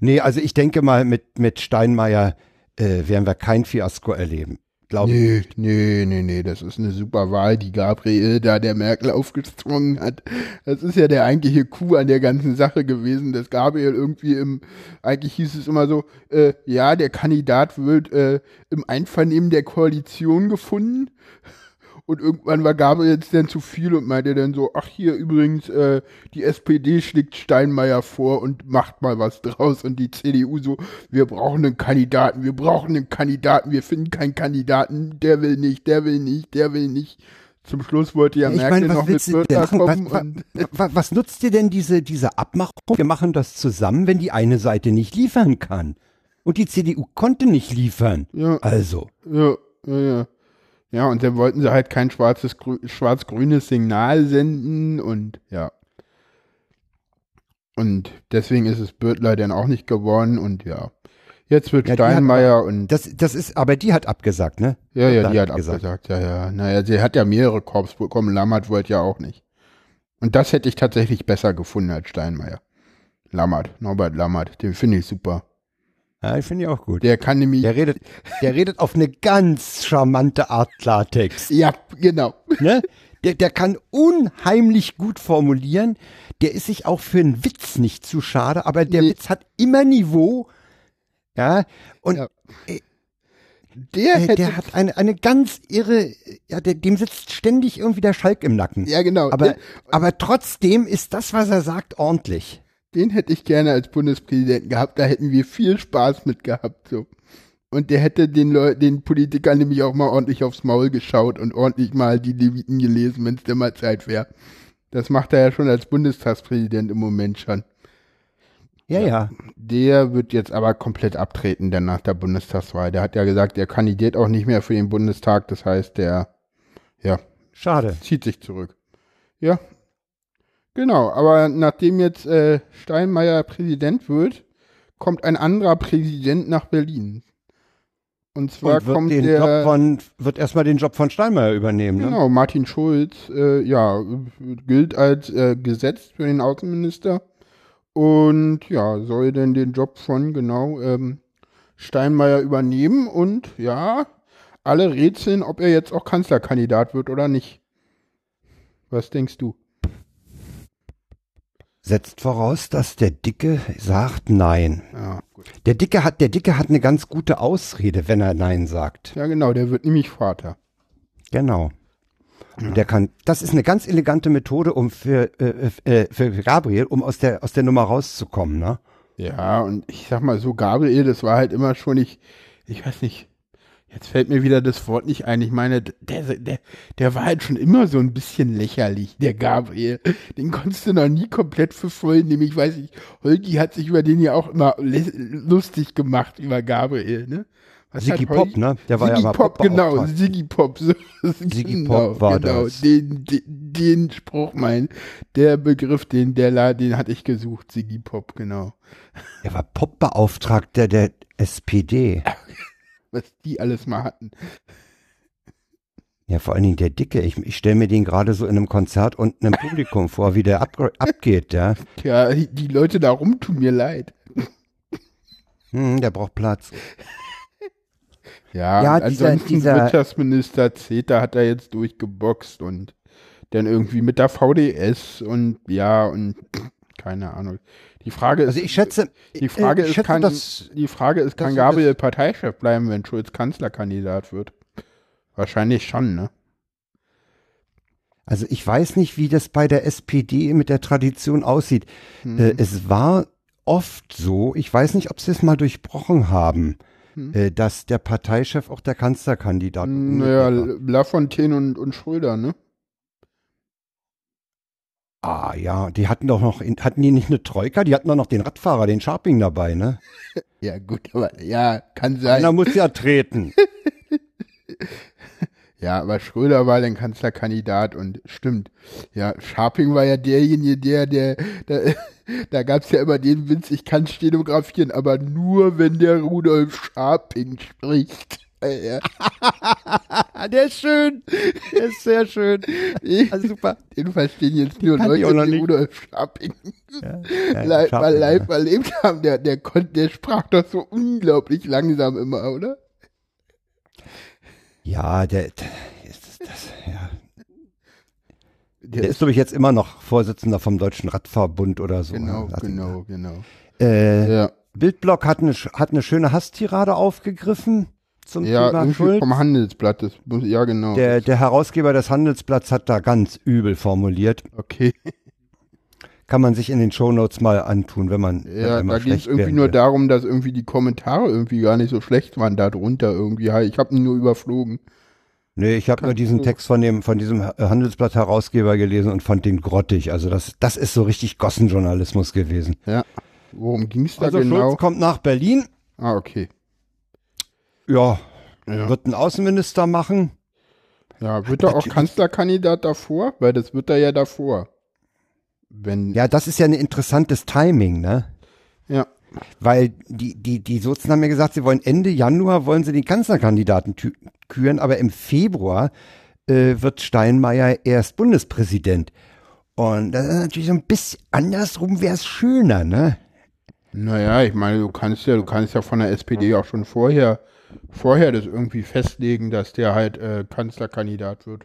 Nee, also ich denke mal, mit, mit Steinmeier äh, werden wir kein Fiasko erleben. Glaube
Nee, nee, nee, nee, das ist eine super Wahl, die Gabriel da der Merkel aufgezwungen hat. Das ist ja der eigentliche Coup an der ganzen Sache gewesen, dass Gabriel irgendwie im, eigentlich hieß es immer so, äh, ja, der Kandidat wird äh, im Einvernehmen der Koalition gefunden. Und irgendwann war Gabriel jetzt dann zu viel und meinte dann so, ach hier übrigens, äh, die SPD schlägt Steinmeier vor und macht mal was draus. Und die CDU so, wir brauchen einen Kandidaten, wir brauchen einen Kandidaten, wir finden keinen Kandidaten, der will nicht, der will nicht, der will nicht. Zum Schluss wollte ja
ich
Merkel
meine, was
noch mit
machen?
kommen
Was, was, was nutzt dir denn diese, diese Abmachung? Wir machen das zusammen, wenn die eine Seite nicht liefern kann. Und die CDU konnte nicht liefern.
ja,
Also,
ja, ja, ja. Ja, und dann wollten sie halt kein schwarzes, grü- schwarz-grünes Signal senden und ja. Und deswegen ist es Bürtler dann auch nicht geworden und ja. Jetzt wird
Ja, die hat
Steinmeier und
das, das ist, aber die hat abgesagt, ne?
ja, ja, die
hat
hat
gesagt.
abgesagt, ja, ja. Naja, sie hat ja mehrere Korps bekommen, Lammert wollte ja auch nicht. Und das hätte ich tatsächlich besser gefunden als Steinmeier. Lammert, Norbert Lammert, den finde ich super.
Ja, ich finde die auch gut.
Der kann nämlich,
Der redet, der redet auf eine ganz charmante Art Klartext.
ja, genau.
Ne? Der, der kann unheimlich gut formulieren. Der ist sich auch für einen Witz nicht zu schade, aber der
Nee.
Witz hat immer Niveau. Ja, und
Ja.
äh,
Der
äh,
hätte.
der hat eine, eine ganz irre, ja, der, dem sitzt ständig irgendwie der Schalk im Nacken.
ja, genau.
aber,
der,
aber trotzdem ist das, was er sagt, ordentlich.
Den hätte ich gerne als Bundespräsidenten gehabt. Da hätten wir viel Spaß mit gehabt. So. Und der hätte den Leuten, den Politikern nämlich auch mal ordentlich aufs Maul geschaut und ordentlich mal die Leviten gelesen, wenn es denn mal Zeit wäre. Das macht er ja schon als Bundestagspräsident im Moment schon.
Ja, ja.
Der wird jetzt aber komplett abtreten, dann nach der Bundestagswahl. Der hat ja gesagt, er kandidiert auch nicht mehr für den Bundestag. Das heißt, der, ja,
Schade.
zieht sich zurück. Ja. Genau, aber nachdem jetzt äh, Steinmeier Präsident wird, kommt ein anderer Präsident nach Berlin. Und zwar
Und wird
kommt
den
der
Job von, wird erstmal den Job von Steinmeier übernehmen, ne?
genau Martin Schulz, äh, ja gilt als äh, gesetzt für den Außenminister und ja soll denn den Job von genau ähm, Steinmeier übernehmen und ja alle rätseln, ob er jetzt auch Kanzlerkandidat wird oder nicht. Was denkst du?
Setzt voraus, dass der Dicke sagt Nein.
Ja.
Der Dicke hat, der Dicke hat eine ganz gute Ausrede, wenn er Nein sagt.
Ja, genau, der wird nämlich Vater.
Genau. Und der kann, das ist eine ganz elegante Methode, um für, äh, äh, für Gabriel, um aus der, aus der Nummer rauszukommen, ne?
Ja, und ich sag mal so, Gabriel, das war halt immer schon, ich, ich weiß nicht, jetzt fällt mir wieder das Wort nicht ein. Ich meine, der, der, der war halt schon immer so ein bisschen lächerlich, der Gabriel. Den konntest du noch nie komplett für voll nehmen. Ich weiß nicht, Holgi hat sich über den ja auch immer lustig gemacht, über Gabriel, ne? Was
Siggi
hat
Pop, ne? Der war ja mal
Pop, genau. Siggi Pop. So,
Siggi
genau,
Pop war
genau,
das.
Den, den, den Spruch, mein, der Begriff, den der den hatte ich gesucht, Siggi Pop, genau.
Er war Popbeauftragter der SPD.
Was die alles mal hatten.
Ja, vor allen Dingen der Dicke. Ich, ich stelle mir den gerade so in einem Konzert unten im Publikum vor, wie der ab, abgeht, ja.
Tja, die- Leute da rum tun mir leid.
Hm, der braucht Platz.
Ja,
Ja, dieser-
ansonsten
dieser-
Wirtschaftsminister Zeta hat er jetzt durchgeboxt und dann irgendwie mit der VDS und ja und keine Ahnung. Die Frage ist,
Also ich schätze,
die Frage
äh,
ist,
schätze,
kann,
dass,
die Frage ist, kann Gabriel Parteichef bleiben, wenn Schulz Kanzlerkandidat wird? Wahrscheinlich schon, ne?
also ich weiß nicht, wie das bei der SPD mit der Tradition aussieht.
Hm.
Äh, es war oft so, ich weiß nicht, ob sie es mal durchbrochen haben,
Hm.
äh, dass der Parteichef auch der Kanzlerkandidat
Naja,
war.
Lafontaine und, und Schröder, ne?
Ah ja, die hatten doch noch, in- hatten die nicht eine Troika? Die hatten doch noch den Radfahrer, den Sharping dabei, ne?
Ja, gut, aber ja, kann sein.
Einer muss ja treten.
Ja, aber Schröder war dann Kanzlerkandidat und stimmt. Ja, Scharping war ja derjenige, der, der, der da gab's ja immer den Witz, ich kann stenografieren, aber nur wenn der Rudolf Scharping spricht. Ja,
der ist schön. Der ist sehr schön. Also super.
den verstehen jetzt nur Leute,
noch
die. Rudolf Scharping
Ja,
live, mal live
ja.
erlebt haben. Der, der konnte, der sprach doch so unglaublich langsam immer, oder?
Ja, der, der ist das, ja.
Der,
Der ist, glaube ich, jetzt immer noch Vorsitzender vom Deutschen Radfahrbund oder so.
genau,
Also,
genau, genau.
Äh,
Ja,
Bildblock hat eine, hat eine schöne Hasstirade aufgegriffen zum
ja
Thema Schulz.
vom Handelsblatt, das ja genau.
Der, der Herausgeber des Handelsblatts hat da ganz übel formuliert.
okay.
Kann man sich in den Shownotes mal antun, wenn man wenn
Ja,
einem mal
da ging es irgendwie nur darum, dass irgendwie die Kommentare irgendwie gar nicht so schlecht waren da drunter irgendwie. Ich habe ihn nur überflogen.
Nee, ich habe nur diesen. Text von dem von diesem Handelsblatt-Herausgeber gelesen und fand den grottig. Also das, das ist so richtig Gossenjournalismus gewesen.
Ja. Worum ging es da
Also
genau?
Schulz kommt nach Berlin.
Ah, okay.
Ja,
Ja,
wird einen Außenminister machen.
ja wird er auch Kanzlerkandidat davor? Weil das wird er ja davor. Wenn,
Ja, das ist ja ein interessantes Timing, ne?
ja.
Weil die, die, die Sozen haben ja gesagt, sie wollen Ende Januar wollen sie den Kanzlerkandidaten küren, aber im Februar äh, wird Steinmeier erst Bundespräsident. Und das ist natürlich so ein bisschen andersrum wäre es schöner, ne?
Naja, ich meine, du kannst ja, du kannst ja von der SPD auch schon vorher, vorher das irgendwie festlegen, dass der halt äh, Kanzlerkandidat wird.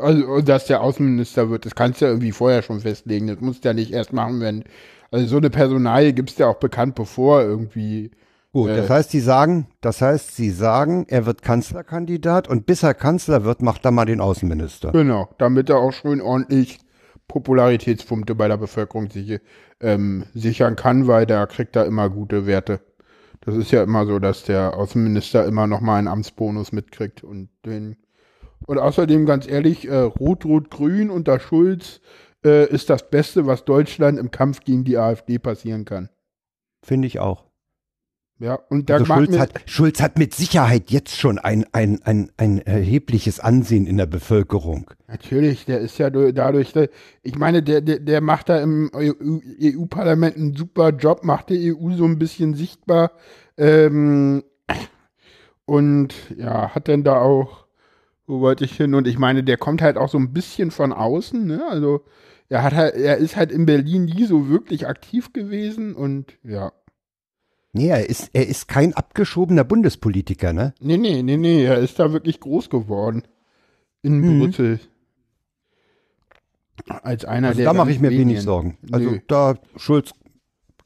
Also, dass der Außenminister wird, das kannst du ja irgendwie vorher schon festlegen. Das musst du ja nicht erst machen, wenn. Also, so eine Personalie gibt's ja auch bekannt, bevor irgendwie.
Gut,
Äh.
das heißt, die sagen, das heißt, sie sagen, er wird Kanzlerkandidat und bis er Kanzler wird, macht er mal den Außenminister.
Genau, damit er auch schön ordentlich Popularitätspunkte bei der Bevölkerung sich, ähm, sichern kann, weil der kriegt da immer gute Werte. Das ist ja immer so, dass der Außenminister immer noch mal einen Amtsbonus mitkriegt und den und außerdem ganz ehrlich, äh, Rot-Rot-Grün unter Schulz äh, ist das Beste, was Deutschland im Kampf gegen die AfD passieren kann.
Finde ich auch.
Ja, und da
Also Schulz, hat, Schulz hat mit Sicherheit jetzt schon ein, ein, ein, ein erhebliches Ansehen in der Bevölkerung.
Natürlich, der ist ja du- dadurch, ich meine, der, der, der macht da im EU-Parlament einen super Job, macht die EU so ein bisschen sichtbar ähm, und ja, hat dann da auch, wo wollte ich hin? Und ich meine, der kommt halt auch so ein bisschen von außen, ne? Also er hat halt, er ist halt in Berlin nie so wirklich aktiv gewesen und ja.
Nee, er ist, er ist kein abgeschobener Bundespolitiker, ne?
Nee, nee, nee, nee, er ist da wirklich groß geworden. In
Mhm.
Brüssel. Als einer
Also
der
da mache ich mir wenig. Sorgen. Also
Nö.
da, Schulz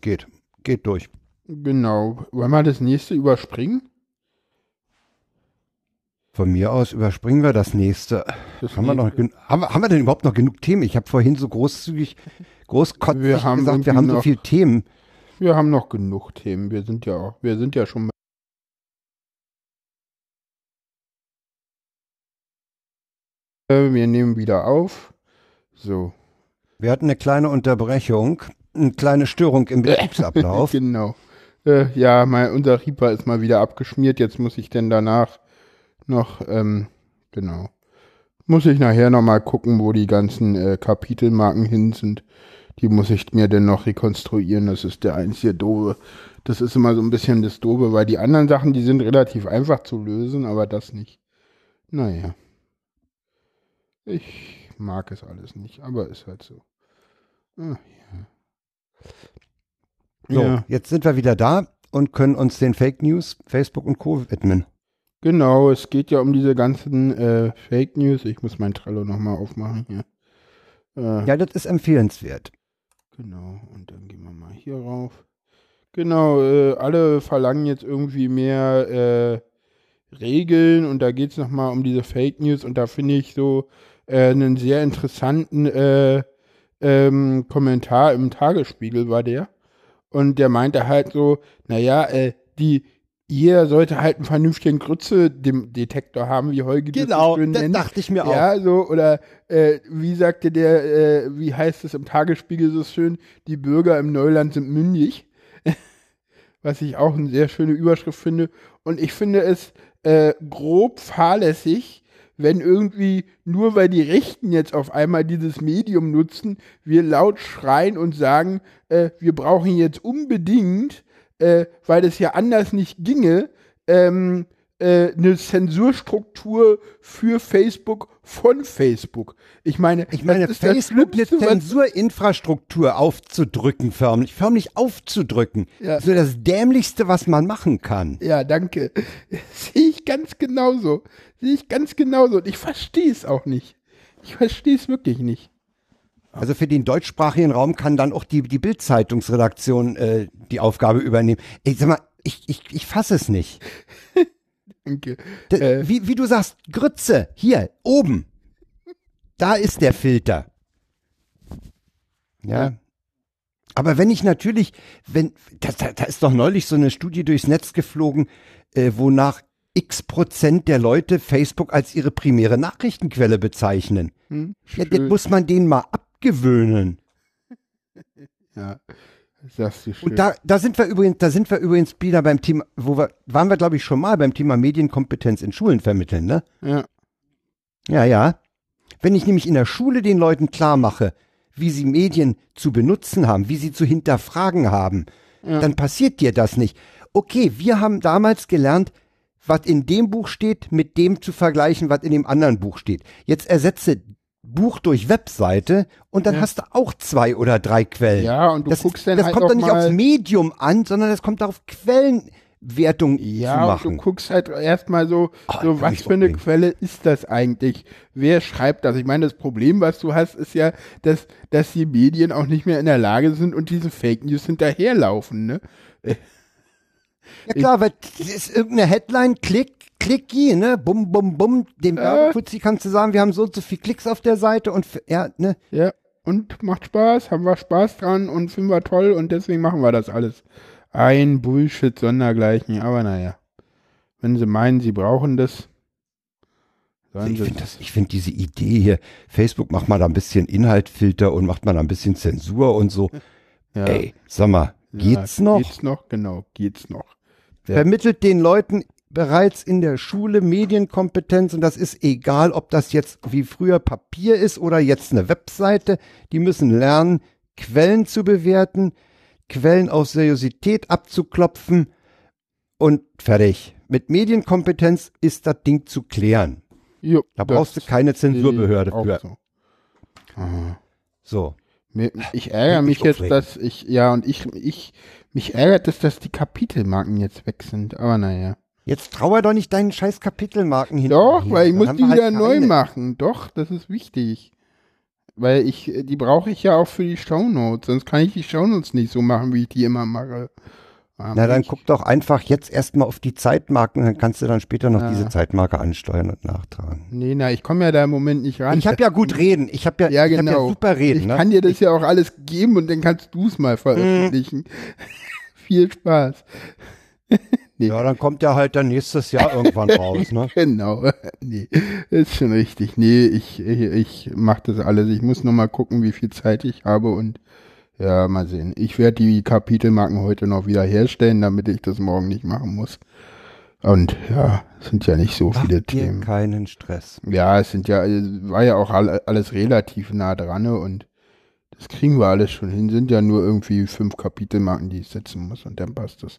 geht, geht durch.
Genau. Wollen wir das nächste überspringen?
Von mir aus überspringen wir das nächste.
Das
Haben wir, noch, haben, haben wir denn überhaupt noch genug Themen? Ich habe vorhin so großzügig, großkotzig
Wir haben
gesagt, wir haben so viele Themen.
Wir haben noch genug Themen. Wir sind ja wir sind ja schon. Äh, Wir nehmen wieder auf. So.
Wir hatten eine kleine Unterbrechung, eine kleine Störung im Betriebsablauf.
Genau. Äh, ja, mein, unser Reaper ist mal wieder abgeschmiert. Jetzt muss ich denn danach noch, ähm, genau. Muss ich nachher nochmal gucken, wo die ganzen äh, Kapitelmarken hin sind. Die muss ich mir denn noch rekonstruieren. Das ist der einzige doofe. Das ist immer so ein bisschen das doofe, weil die anderen Sachen, die sind relativ einfach zu lösen, aber das nicht. Naja. Ich mag es alles nicht, aber ist halt so. Ah, ja.
So,
Ja.
jetzt sind wir wieder da und können uns den Fake News, Facebook und Co. widmen.
Genau, es geht ja um diese ganzen äh, Fake News. Ich muss mein Trello nochmal aufmachen hier. Äh,
Ja, das ist empfehlenswert.
Genau, und dann gehen wir mal hier rauf. Genau, äh, alle verlangen jetzt irgendwie mehr äh, Regeln und da geht es nochmal um diese Fake News und da finde ich so äh, einen sehr interessanten äh, ähm, Kommentar im Tagesspiegel war der. Und der meinte halt so, naja, äh, die, jeder sollte halt einen vernünftigen Grütze-Detektor haben, wie Holger das so schön nennt.
dachte ich mir auch.
Ja, so, oder äh, wie sagte der, äh, wie heißt es im Tagesspiegel so schön, die Bürger im Neuland sind mündig. Was ich auch eine sehr schöne Überschrift finde. Und ich finde es äh, grob fahrlässig, wenn irgendwie, nur weil die Rechten jetzt auf einmal dieses Medium nutzen, wir laut schreien und sagen, äh, wir brauchen jetzt unbedingt, äh, weil es ja anders nicht ginge, ähm, äh, eine Zensurstruktur für Facebook von Facebook. Ich meine,
Ich meine, Facebook eine Zensurinfrastruktur aufzudrücken, förmlich, förmlich aufzudrücken.
Ja.
So das Dämlichste, was man machen kann.
Ja, danke. Sehe ich ganz genauso. Sehe ich ganz genauso. Und ich verstehe es auch nicht. Ich verstehe es wirklich nicht.
Also für den deutschsprachigen Raum kann dann auch die, die Bild-Zeitungsredaktion äh, die Aufgabe übernehmen. Ich sag mal, ich, ich, ich fasse es nicht.
Danke.
D
Äh.
wie, wie du sagst, Grütze, hier, oben. Da ist der Filter. Ja.
Ja.
Aber wenn ich natürlich, wenn, da, da, da ist doch neulich so eine Studie durchs Netz geflogen, äh, wonach x Prozent der Leute Facebook als ihre primäre Nachrichtenquelle bezeichnen.
Hm?
Ja, das muss man denen mal abgewöhnen.
ja. Sagst du schön.
Und da, da sind wir übrigens, da sind wir übrigens wieder beim Thema, wo wir, waren wir glaube ich schon mal beim Thema Medienkompetenz in Schulen vermitteln, ne?
ja.
Ja, ja. Wenn ich nämlich in der Schule den Leuten klar mache, wie sie Medien zu benutzen haben, wie sie zu hinterfragen haben,
Ja.
dann passiert dir das nicht. Okay, wir haben damals gelernt, was in dem Buch steht, mit dem zu vergleichen, was in dem anderen Buch steht. Jetzt ersetze Buch durch Webseite und dann
Ja.
hast du auch zwei oder drei Quellen.
ja, und du
das
guckst dann
das
halt
kommt doch nicht aufs Medium an, sondern das kommt auf Quellen, Wertung
Ja,
zu machen.
du guckst halt erstmal so,
Ah,
so was
ich
für eine. Quelle ist das eigentlich? Wer schreibt das? Ich meine, das Problem, was du hast, ist ja, dass, dass die Medien auch nicht mehr in der Lage sind und diese Fake News hinterherlaufen, ne?
Ja klar, weil das ist irgendeine Headline, klick, klicki, ne, bum, bum, bum, dem Werbefuzzi kannst du sagen, wir haben so und so viel Klicks auf der Seite und, ja, ne,
Ja, und macht Spaß, haben wir Spaß dran und finden wir toll und deswegen machen wir das alles. Ein Bullshit sondergleichen, aber naja. Wenn sie meinen, sie brauchen das, sollen
ich finde das, ich finde diese Idee hier, Facebook macht mal da ein bisschen Inhaltfilter und macht mal da ein bisschen Zensur und so.
ja,
Ey, sag mal, geht's
ja,
noch?
Geht's noch? Genau, geht's noch. Ja.
Vermittelt den Leuten bereits in der Schule Medienkompetenz und das ist egal, ob das jetzt wie früher Papier ist oder jetzt eine Webseite. Die müssen lernen, Quellen zu bewerten, Quellen auf Seriosität abzuklopfen und fertig. Mit Medienkompetenz ist das Ding zu klären.
Jo,
Da brauchst du keine Zensurbehörde für.
So.
So.
Ich ärgere mich
mich
jetzt,
aufregen.
dass ich, ja, und ich, ich, mich ärgert es, dass die Kapitelmarken jetzt weg sind, aber naja.
Jetzt trauer doch nicht deinen scheiß Kapitelmarken hin.
Doch, weil ich muss die wieder
halt
neu machen. Doch, das ist wichtig. Weil ich, die brauche ich ja auch für die Shownotes, sonst kann ich die Shownotes nicht so machen, wie ich die immer mache. Ah,
Na, dann
Mensch.
guck doch einfach jetzt erstmal auf die Zeitmarken, dann kannst du dann später noch
Ja.
diese Zeitmarke ansteuern und nachtragen.
Nee, na, ich komme ja da im Moment nicht ran.
Ich habe ja gut reden, ich habe ja,
ja,
ich hab
genau.
ja super reden.
ich
ne?
kann dir das ja auch alles geben und dann kannst du es mal veröffentlichen. Viel Spaß.
ja, dann kommt der halt dann nächstes Jahr irgendwann raus, ne?
Genau. Nee, ist schon richtig. Nee, ich, ich, ich mache das alles. Ich muss nur mal gucken, wie viel Zeit ich habe und ja, mal sehen. Ich werde die Kapitelmarken heute noch wieder herstellen, damit ich das morgen nicht machen muss. Und ja, es sind ja nicht so viele
Mach dir
Themen.
keinen Stress.
Ja, es sind ja, es war ja auch alle- alles relativ nah dran ne, und das kriegen wir alles schon hin. Sind ja nur irgendwie fünf Kapitelmarken, die ich setzen muss und dann passt das.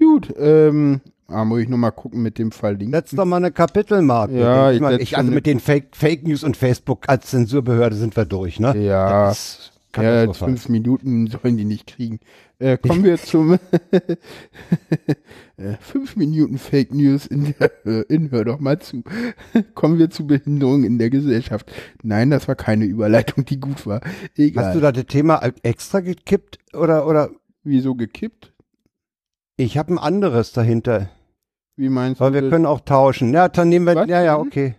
Gut, ähm, ah, muss ich nur mal gucken mit dem Verlinken.
Setz doch mal eine Kapitelmarke.
Ja,
Denk
ich
mal, ich, also mit den Fake, Fake News und Facebook als Zensurbehörde sind wir durch, ne?
Ja.
Das ist
Ja,
katastrophal.
fünf Minuten sollen die nicht kriegen. Äh, kommen wir zum äh, fünf Minuten Fake News in der in Hör doch mal zu. kommen wir zu Behinderung in der Gesellschaft. Nein, das war keine Überleitung, die gut war. Egal.
Hast du da das Thema extra gekippt oder oder
Wieso gekippt?
Ich habe ein anderes dahinter.
Wie meinst
Aber
du?
wir
das?
können auch tauschen. Ja, dann nehmen wir
Was
ja ja,
denn?
okay.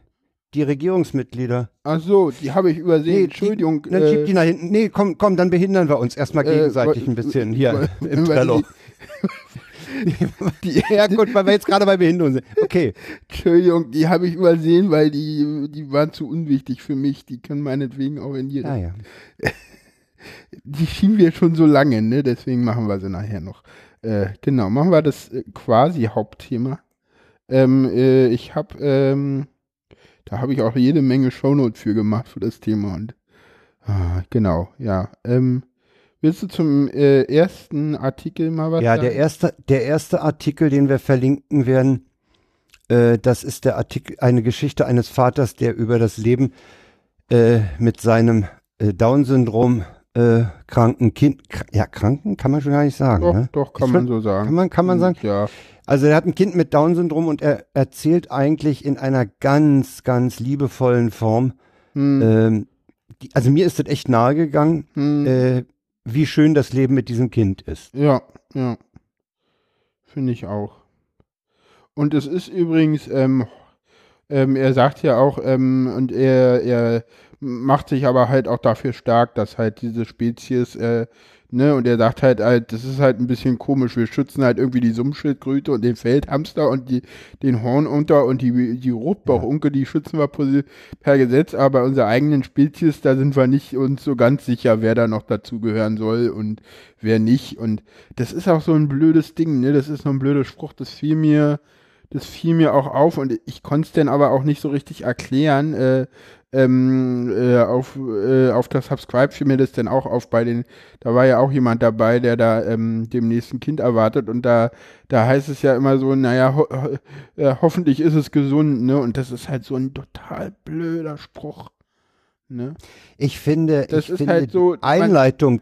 Die Regierungsmitglieder.
Ach so, die habe ich übersehen.
Nee,
Entschuldigung.
Dann schieb die nach hinten. Nee, komm, komm, dann behindern wir uns erstmal
äh,
gegenseitig
weil-
ein bisschen hier im Trello.
Die,
Ja gut, weil wir jetzt gerade bei Behinderung sind. Okay.
Entschuldigung, die habe ich übersehen, weil die, die waren zu unwichtig für mich. Die können meinetwegen auch in jeder
Ah, ja.
die schieben wir schon so lange, ne? Deswegen machen wir sie nachher noch. Äh, genau, machen wir das äh, quasi Hauptthema. Ähm, äh, ich habe, ähm, da habe ich auch jede Menge Shownotes für gemacht für das Thema und ah, genau, ja. Ähm, willst du zum äh, ersten Artikel mal was
Ja,
sagen?
der erste, der erste Artikel, den wir verlinken werden, äh, das ist der Artikel, eine Geschichte eines Vaters, der über das Leben mit seinem Down-Syndrom äh, kranken Kind, ja, kranken kann man schon gar nicht sagen,
doch,
ne?
doch, kann
Ist
man
schon-
so sagen.
Kann man, kann man sagen?
Ja,
Also er hat ein Kind mit Down-Syndrom und er erzählt eigentlich in einer ganz, ganz liebevollen Form,
hm,
ähm, die, also mir ist das echt nahe gegangen,
hm,
äh, wie schön das Leben mit diesem Kind ist.
Ja, ja. Finde ich auch. Und es ist übrigens, ähm, ähm, er sagt ja auch, ähm, und er, er macht sich aber halt auch dafür stark, dass halt diese Spezies, äh, ne, und er sagt halt, halt, das ist halt ein bisschen komisch, wir schützen halt irgendwie die Summschildkröte und den Feldhamster und die, den Hornunter und die, die Rotbauchunke, die schützen wir per- Gesetz, aber bei unserer eigenen Spezies, da sind wir nicht uns so ganz sicher, wer da noch dazugehören soll und wer nicht. Und das ist auch so ein blödes Ding, ne? Das ist so ein blöder Spruch, das fiel mir, das fiel mir auch auf und ich konnte es dann aber auch nicht so richtig erklären. Äh, ähm, äh, auf, äh, auf das Subscribe fiel mir das dann auch auf bei den, da war ja auch jemand dabei, der da ähm, dem nächsten Kind erwartet und da, da heißt es ja immer so, naja, ho äh, hoffentlich ist es gesund, ne? Und das ist halt so ein total blöder Spruch. Ne?
Ich finde,
Das
ich
ist
finde
halt so,
die Einleitung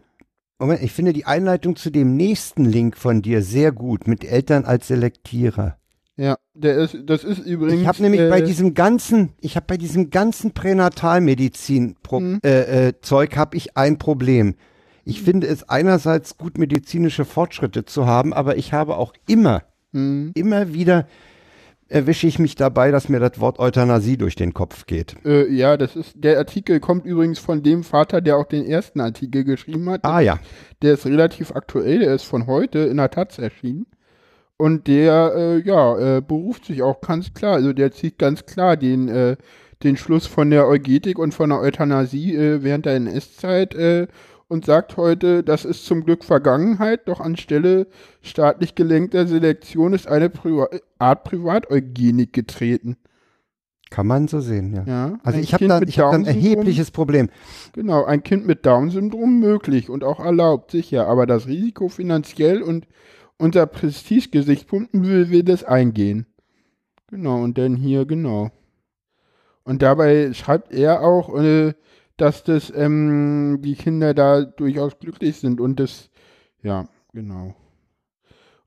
Moment, ich finde die Einleitung zu dem nächsten Link von dir sehr gut, mit Eltern als Selektierer.
Ja, der ist, das ist übrigens.
Ich habe nämlich
äh,
bei diesem ganzen, ich habe bei diesem ganzen Pränatalmedizin
Mhm.
äh, äh, Zeug habe ich ein Problem. Ich finde es einerseits gut, medizinische Fortschritte zu haben, aber ich habe auch immer,
hm,
immer wieder erwische ich mich dabei, dass mir das Wort Euthanasie durch den Kopf geht.
äh, ja, das ist, der Artikel kommt übrigens von dem Vater, der auch den ersten Artikel geschrieben hat.
Ah ja,
Der ist relativ aktuell, der ist von heute in der Taz erschienen. Und der, äh, ja, äh, beruft sich auch ganz klar, also der zieht ganz klar den, äh, den Schluss von der Eugetik und von der Euthanasie äh, während der NS-Zeit äh, und sagt heute, das ist zum Glück Vergangenheit, doch anstelle staatlich gelenkter Selektion ist eine Priva Art Privateugenik getreten.
kann man so sehen, ja.
Ja,
Also ich habe da, ich hab da ein erhebliches Problem.
Genau, ein Kind mit Down-Syndrom möglich und auch erlaubt, sicher, aber das Risiko finanziell und unser Prestige-Gesichtspunkten will wir das eingehen. Genau, und dann hier, genau. Und dabei schreibt er auch, äh, dass das, ähm, die Kinder da durchaus glücklich sind und das, ja, genau.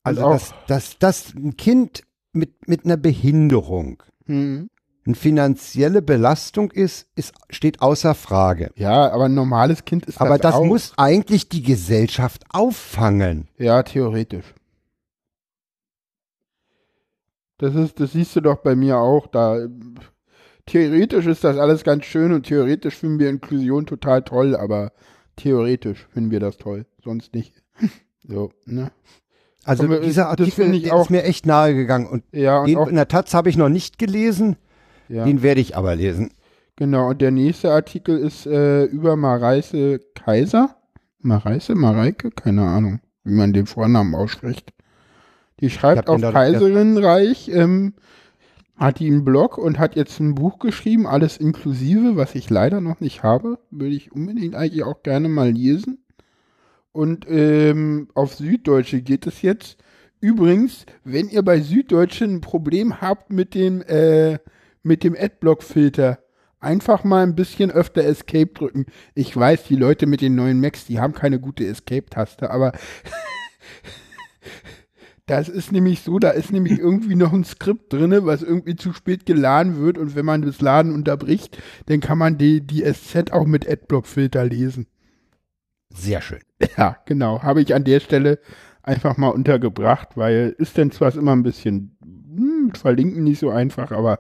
Also
auch-
dass, dass, dass ein Kind mit, mit einer Behinderung
Hm.
eine finanzielle Belastung ist, ist, steht außer Frage.
Ja, aber ein normales Kind ist
Aber das
auch.
muss eigentlich die Gesellschaft auffangen.
Ja, theoretisch. Das ist, das siehst du doch bei mir auch. Da theoretisch ist das alles ganz schön und theoretisch finden wir Inklusion total toll, aber theoretisch finden wir das toll, sonst nicht. So, ne?
Also
äh,
dieser Artikel
ich auch-
ist mir echt nahe gegangen. Und
Ja, und
den
auch,
in der Taz habe ich noch nicht gelesen,
ja,
den werde ich aber lesen.
genau. Und der nächste Artikel ist äh, über Mareise Kaiser. Mareise, Mareike? Keine Ahnung, wie man den Vornamen ausspricht. Die schreibt auf Kaiserinnenreich, ähm, hat die einen Blog und hat jetzt ein Buch geschrieben, alles inklusive, was ich leider noch nicht habe. Würde ich unbedingt eigentlich auch gerne mal lesen. Und ähm, auf Süddeutsche geht es jetzt. Übrigens, wenn ihr bei Süddeutsche ein Problem habt mit dem, äh, mit dem Adblock-Filter, einfach mal ein bisschen öfter Escape drücken. Ich weiß, die Leute mit den neuen Macs, die haben keine gute Escape-Taste, aber das ist nämlich so, da ist nämlich irgendwie noch ein Skript drinne, was irgendwie zu spät geladen wird und wenn man das Laden unterbricht, dann kann man die, die SZ auch mit Adblock-Filter lesen.
Sehr schön.
Ja, genau. Habe ich an der Stelle einfach mal untergebracht, weil ist denn zwar immer ein bisschen hm, verlinken nicht so einfach, aber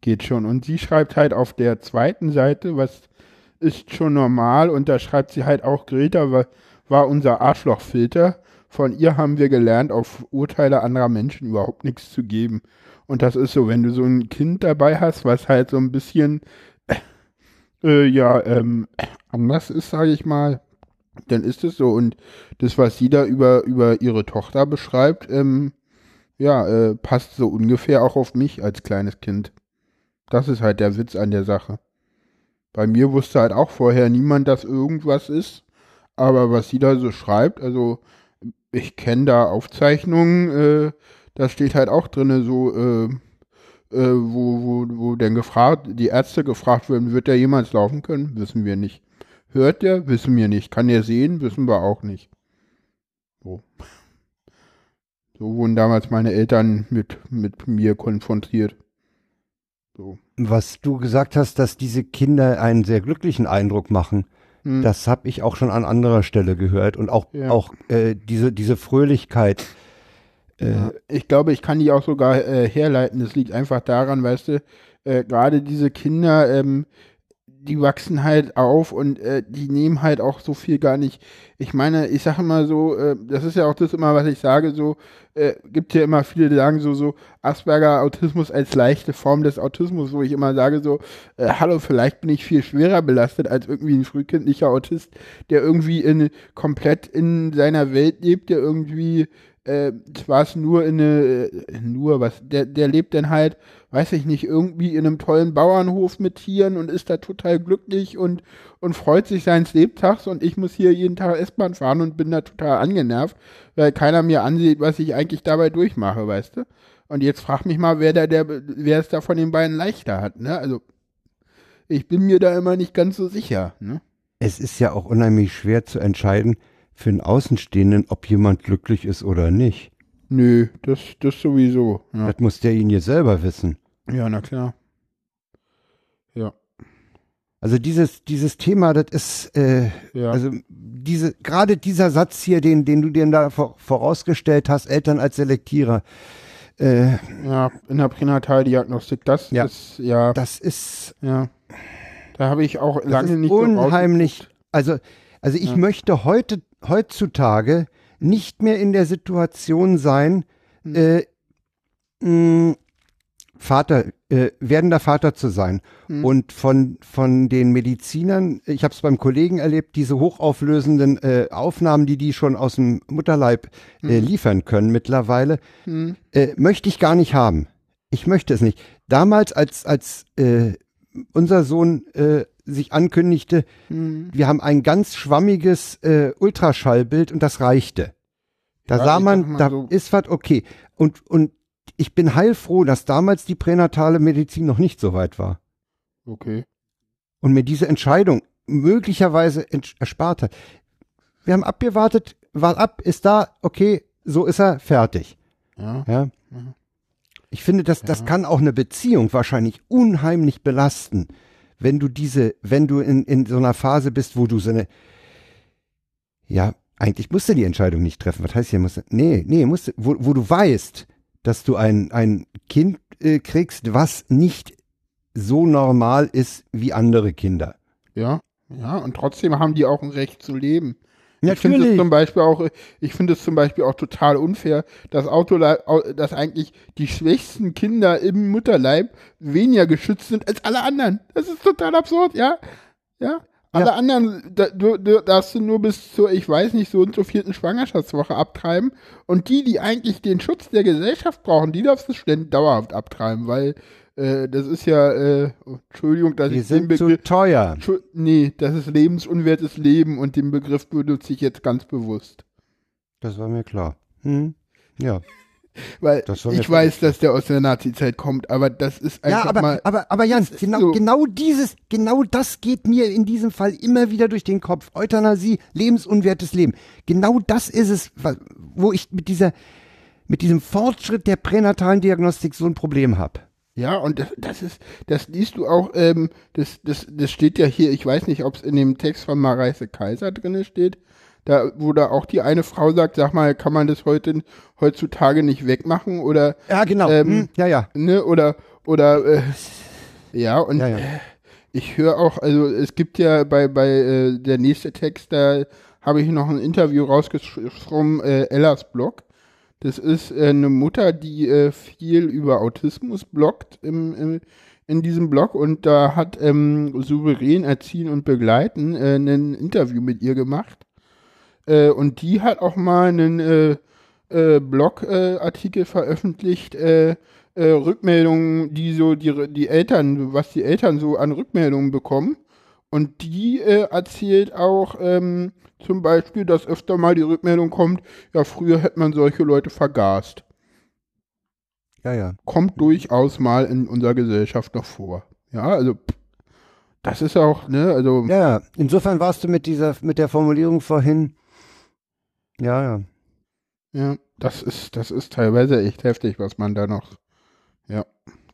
geht schon. Und sie schreibt halt auf der zweiten Seite, was ist schon normal, und da schreibt sie halt auch, Greta war, war unser Arschlochfilter. Von ihr haben wir gelernt, auf Urteile anderer Menschen überhaupt nichts zu geben. Und das ist so, wenn du so ein Kind dabei hast, was halt so ein bisschen, äh, ja, ähm, anders ist, sage ich mal, dann ist es so. Und das, was sie da über, über ihre Tochter beschreibt, ähm, ja, äh, passt so ungefähr auch auf mich als kleines Kind. Das ist halt der Witz an der Sache. Bei mir wusste halt auch vorher niemand, dass irgendwas ist. Aber was sie da so schreibt, also ich kenne da Aufzeichnungen, äh, da steht halt auch drinne so, äh, äh, wo, wo, wo denn gefragt, die Ärzte gefragt werden, wird der jemals laufen können? Wissen wir nicht. Hört der? Wissen wir nicht. Kann er sehen? Wissen wir auch nicht. So. So wurden damals meine Eltern mit, mit mir konfrontiert. So.
Was du gesagt hast, dass diese Kinder einen sehr glücklichen Eindruck machen,
Hm.
das habe ich auch schon an anderer Stelle gehört. Und auch,
Ja.
auch äh, diese, diese Fröhlichkeit. Äh,
Ja. Ich glaube, ich kann die auch sogar äh, herleiten. Das liegt einfach daran, weißt du, äh, gerade diese Kinder, ähm, die wachsen halt auf und äh, die nehmen halt auch so viel gar nicht. Ich meine, ich sage immer so, äh, das ist ja auch das immer, was ich sage, so, äh, gibt ja immer viele, die sagen so, so Asperger Autismus als leichte Form des Autismus, wo ich immer sage so, äh, hallo, vielleicht bin ich viel schwerer belastet als irgendwie ein frühkindlicher Autist, der irgendwie in komplett in seiner Welt lebt, der irgendwie äh, zwar es nur in eine, äh, nur was, der, der lebt dann halt, weiß ich nicht, irgendwie in einem tollen Bauernhof mit Tieren und ist da total glücklich und, und freut sich seines Lebtags und ich muss hier jeden Tag S-Bahn fahren und bin da total angenervt, weil keiner mir ansieht, was ich eigentlich dabei durchmache, weißt du? Und jetzt frag mich mal, wer da der, wer es da von den beiden leichter hat, ne? Also, ich bin mir da immer nicht ganz so sicher, ne?
es ist ja auch unheimlich schwer zu entscheiden, für einen Außenstehenden, ob jemand glücklich ist oder nicht.
Nö, das, das sowieso. Ja.
Das muss derjenige selber wissen.
ja, na klar. Ja,
Also dieses, dieses Thema, das ist, äh,
ja.
also diese, gerade dieser Satz hier, den, den du dir da vor, vorausgestellt hast, Eltern als Selektierer, äh,
ja, in der Pränataldiagnostik, das
Ja.
ist, ja,
das ist,
ja. Da habe ich auch lange nicht so
unheimlich. Also, also ich
Ja.
möchte heute, heutzutage nicht mehr in der Situation sein,
Hm.
äh, mh, Vater, äh, werdender Vater zu sein.
Hm.
Und von, von den Medizinern, ich habe es beim Kollegen erlebt, diese hochauflösenden äh, Aufnahmen, die die schon aus dem Mutterleib äh, liefern können mittlerweile,
Hm.
äh, möchte ich gar nicht haben. Ich möchte es nicht. Damals, als, als äh, unser Sohn äh, sich ankündigte,
Hm.
wir haben ein ganz schwammiges äh, Ultraschallbild und das reichte. Da
Ja,
sah man, da
so-
ist was okay. Und, und ich bin heilfroh, dass damals die pränatale Medizin noch nicht so weit war
Okay.
und mir diese Entscheidung möglicherweise erspart hat. Wir haben abgewartet, war ab, ist da, okay, so ist er, fertig.
Ja.
Ja.
Mhm.
Ich finde, das, das
Ja.
kann auch eine Beziehung wahrscheinlich unheimlich belasten, wenn du diese, wenn du in, in so einer Phase bist, wo du so eine, ja, eigentlich musst du die Entscheidung nicht treffen. Was heißt hier, musst du, nee, nee, musst du, wo, wo du weißt, dass du ein, ein Kind äh, kriegst, was nicht so normal ist wie andere Kinder.
Ja. Ja, und trotzdem haben die auch ein Recht zu leben. Ich finde es zum Beispiel auch, ich finde es zum Beispiel auch total unfair, dass Autoleib, au- dass eigentlich die schwächsten Kinder im Mutterleib weniger geschützt sind als alle anderen. Das ist total absurd, ja? Ja? Alle
Ja.
anderen, da, du, du darfst du nur bis zur, ich weiß nicht, so und so vierten Schwangerschaftswoche abtreiben. Und die, die eigentlich den Schutz der Gesellschaft brauchen, die darfst du ständig dauerhaft abtreiben, weil äh, das ist ja, äh, Entschuldigung, dass
Die
ich den
sind zu
Begriff,
teuer.
Entschu- Nee, das ist lebensunwertes Leben und den Begriff benutze ich jetzt ganz bewusst.
Das war mir klar. Hm? Ja.
Weil ich weiß, dass der aus der Nazi-Zeit kommt, aber das ist einfach
Ja, aber,
mal.
aber, aber Jans, genau,
so.
genau dieses, genau das geht mir in diesem Fall immer wieder durch den Kopf. Euthanasie, lebensunwertes Leben. Genau das ist es, wo ich mit dieser, mit diesem Fortschritt der pränatalen Diagnostik so ein Problem habe.
Ja, und das, das ist, das liest du auch, ähm, das, das, das steht ja hier, ich weiß nicht, ob es in dem Text von Mareise Kaiser drinne steht, da, wo da auch die eine Frau sagt, sag mal, kann man das heute, heutzutage nicht wegmachen oder,
Ja, genau.
Ähm,
hm, ja, ja.
ne, oder, oder, äh, ja, und
Ja, ja.
äh, ich höre auch, also es gibt ja bei, bei äh, der nächste Text, da habe ich noch ein Interview rausgeschrieben, äh, Ellas Blog. Das ist äh, eine Mutter, die äh, viel über Autismus bloggt im, im, in diesem Blog und da hat ähm, Souverän Erziehen und Begleiten äh, ein Interview mit ihr gemacht. Äh, und die hat auch mal einen äh, äh, Blogartikel Artikel veröffentlicht, Rückmeldungen, die so die, die Eltern, was die Eltern so an Rückmeldungen bekommen. Und die äh, erzählt auch ähm, zum Beispiel, dass öfter mal die Rückmeldung kommt, ja, früher hätte man solche Leute vergast.
Ja, ja.
Kommt durchaus mal in unserer Gesellschaft noch vor. Ja, also pff, das ist auch, ne, also
Ja, ja. Insofern warst du mit dieser, mit der Formulierung vorhin. Ja, ja.
Ja, das ist, das ist teilweise echt heftig, was man da noch. Ja,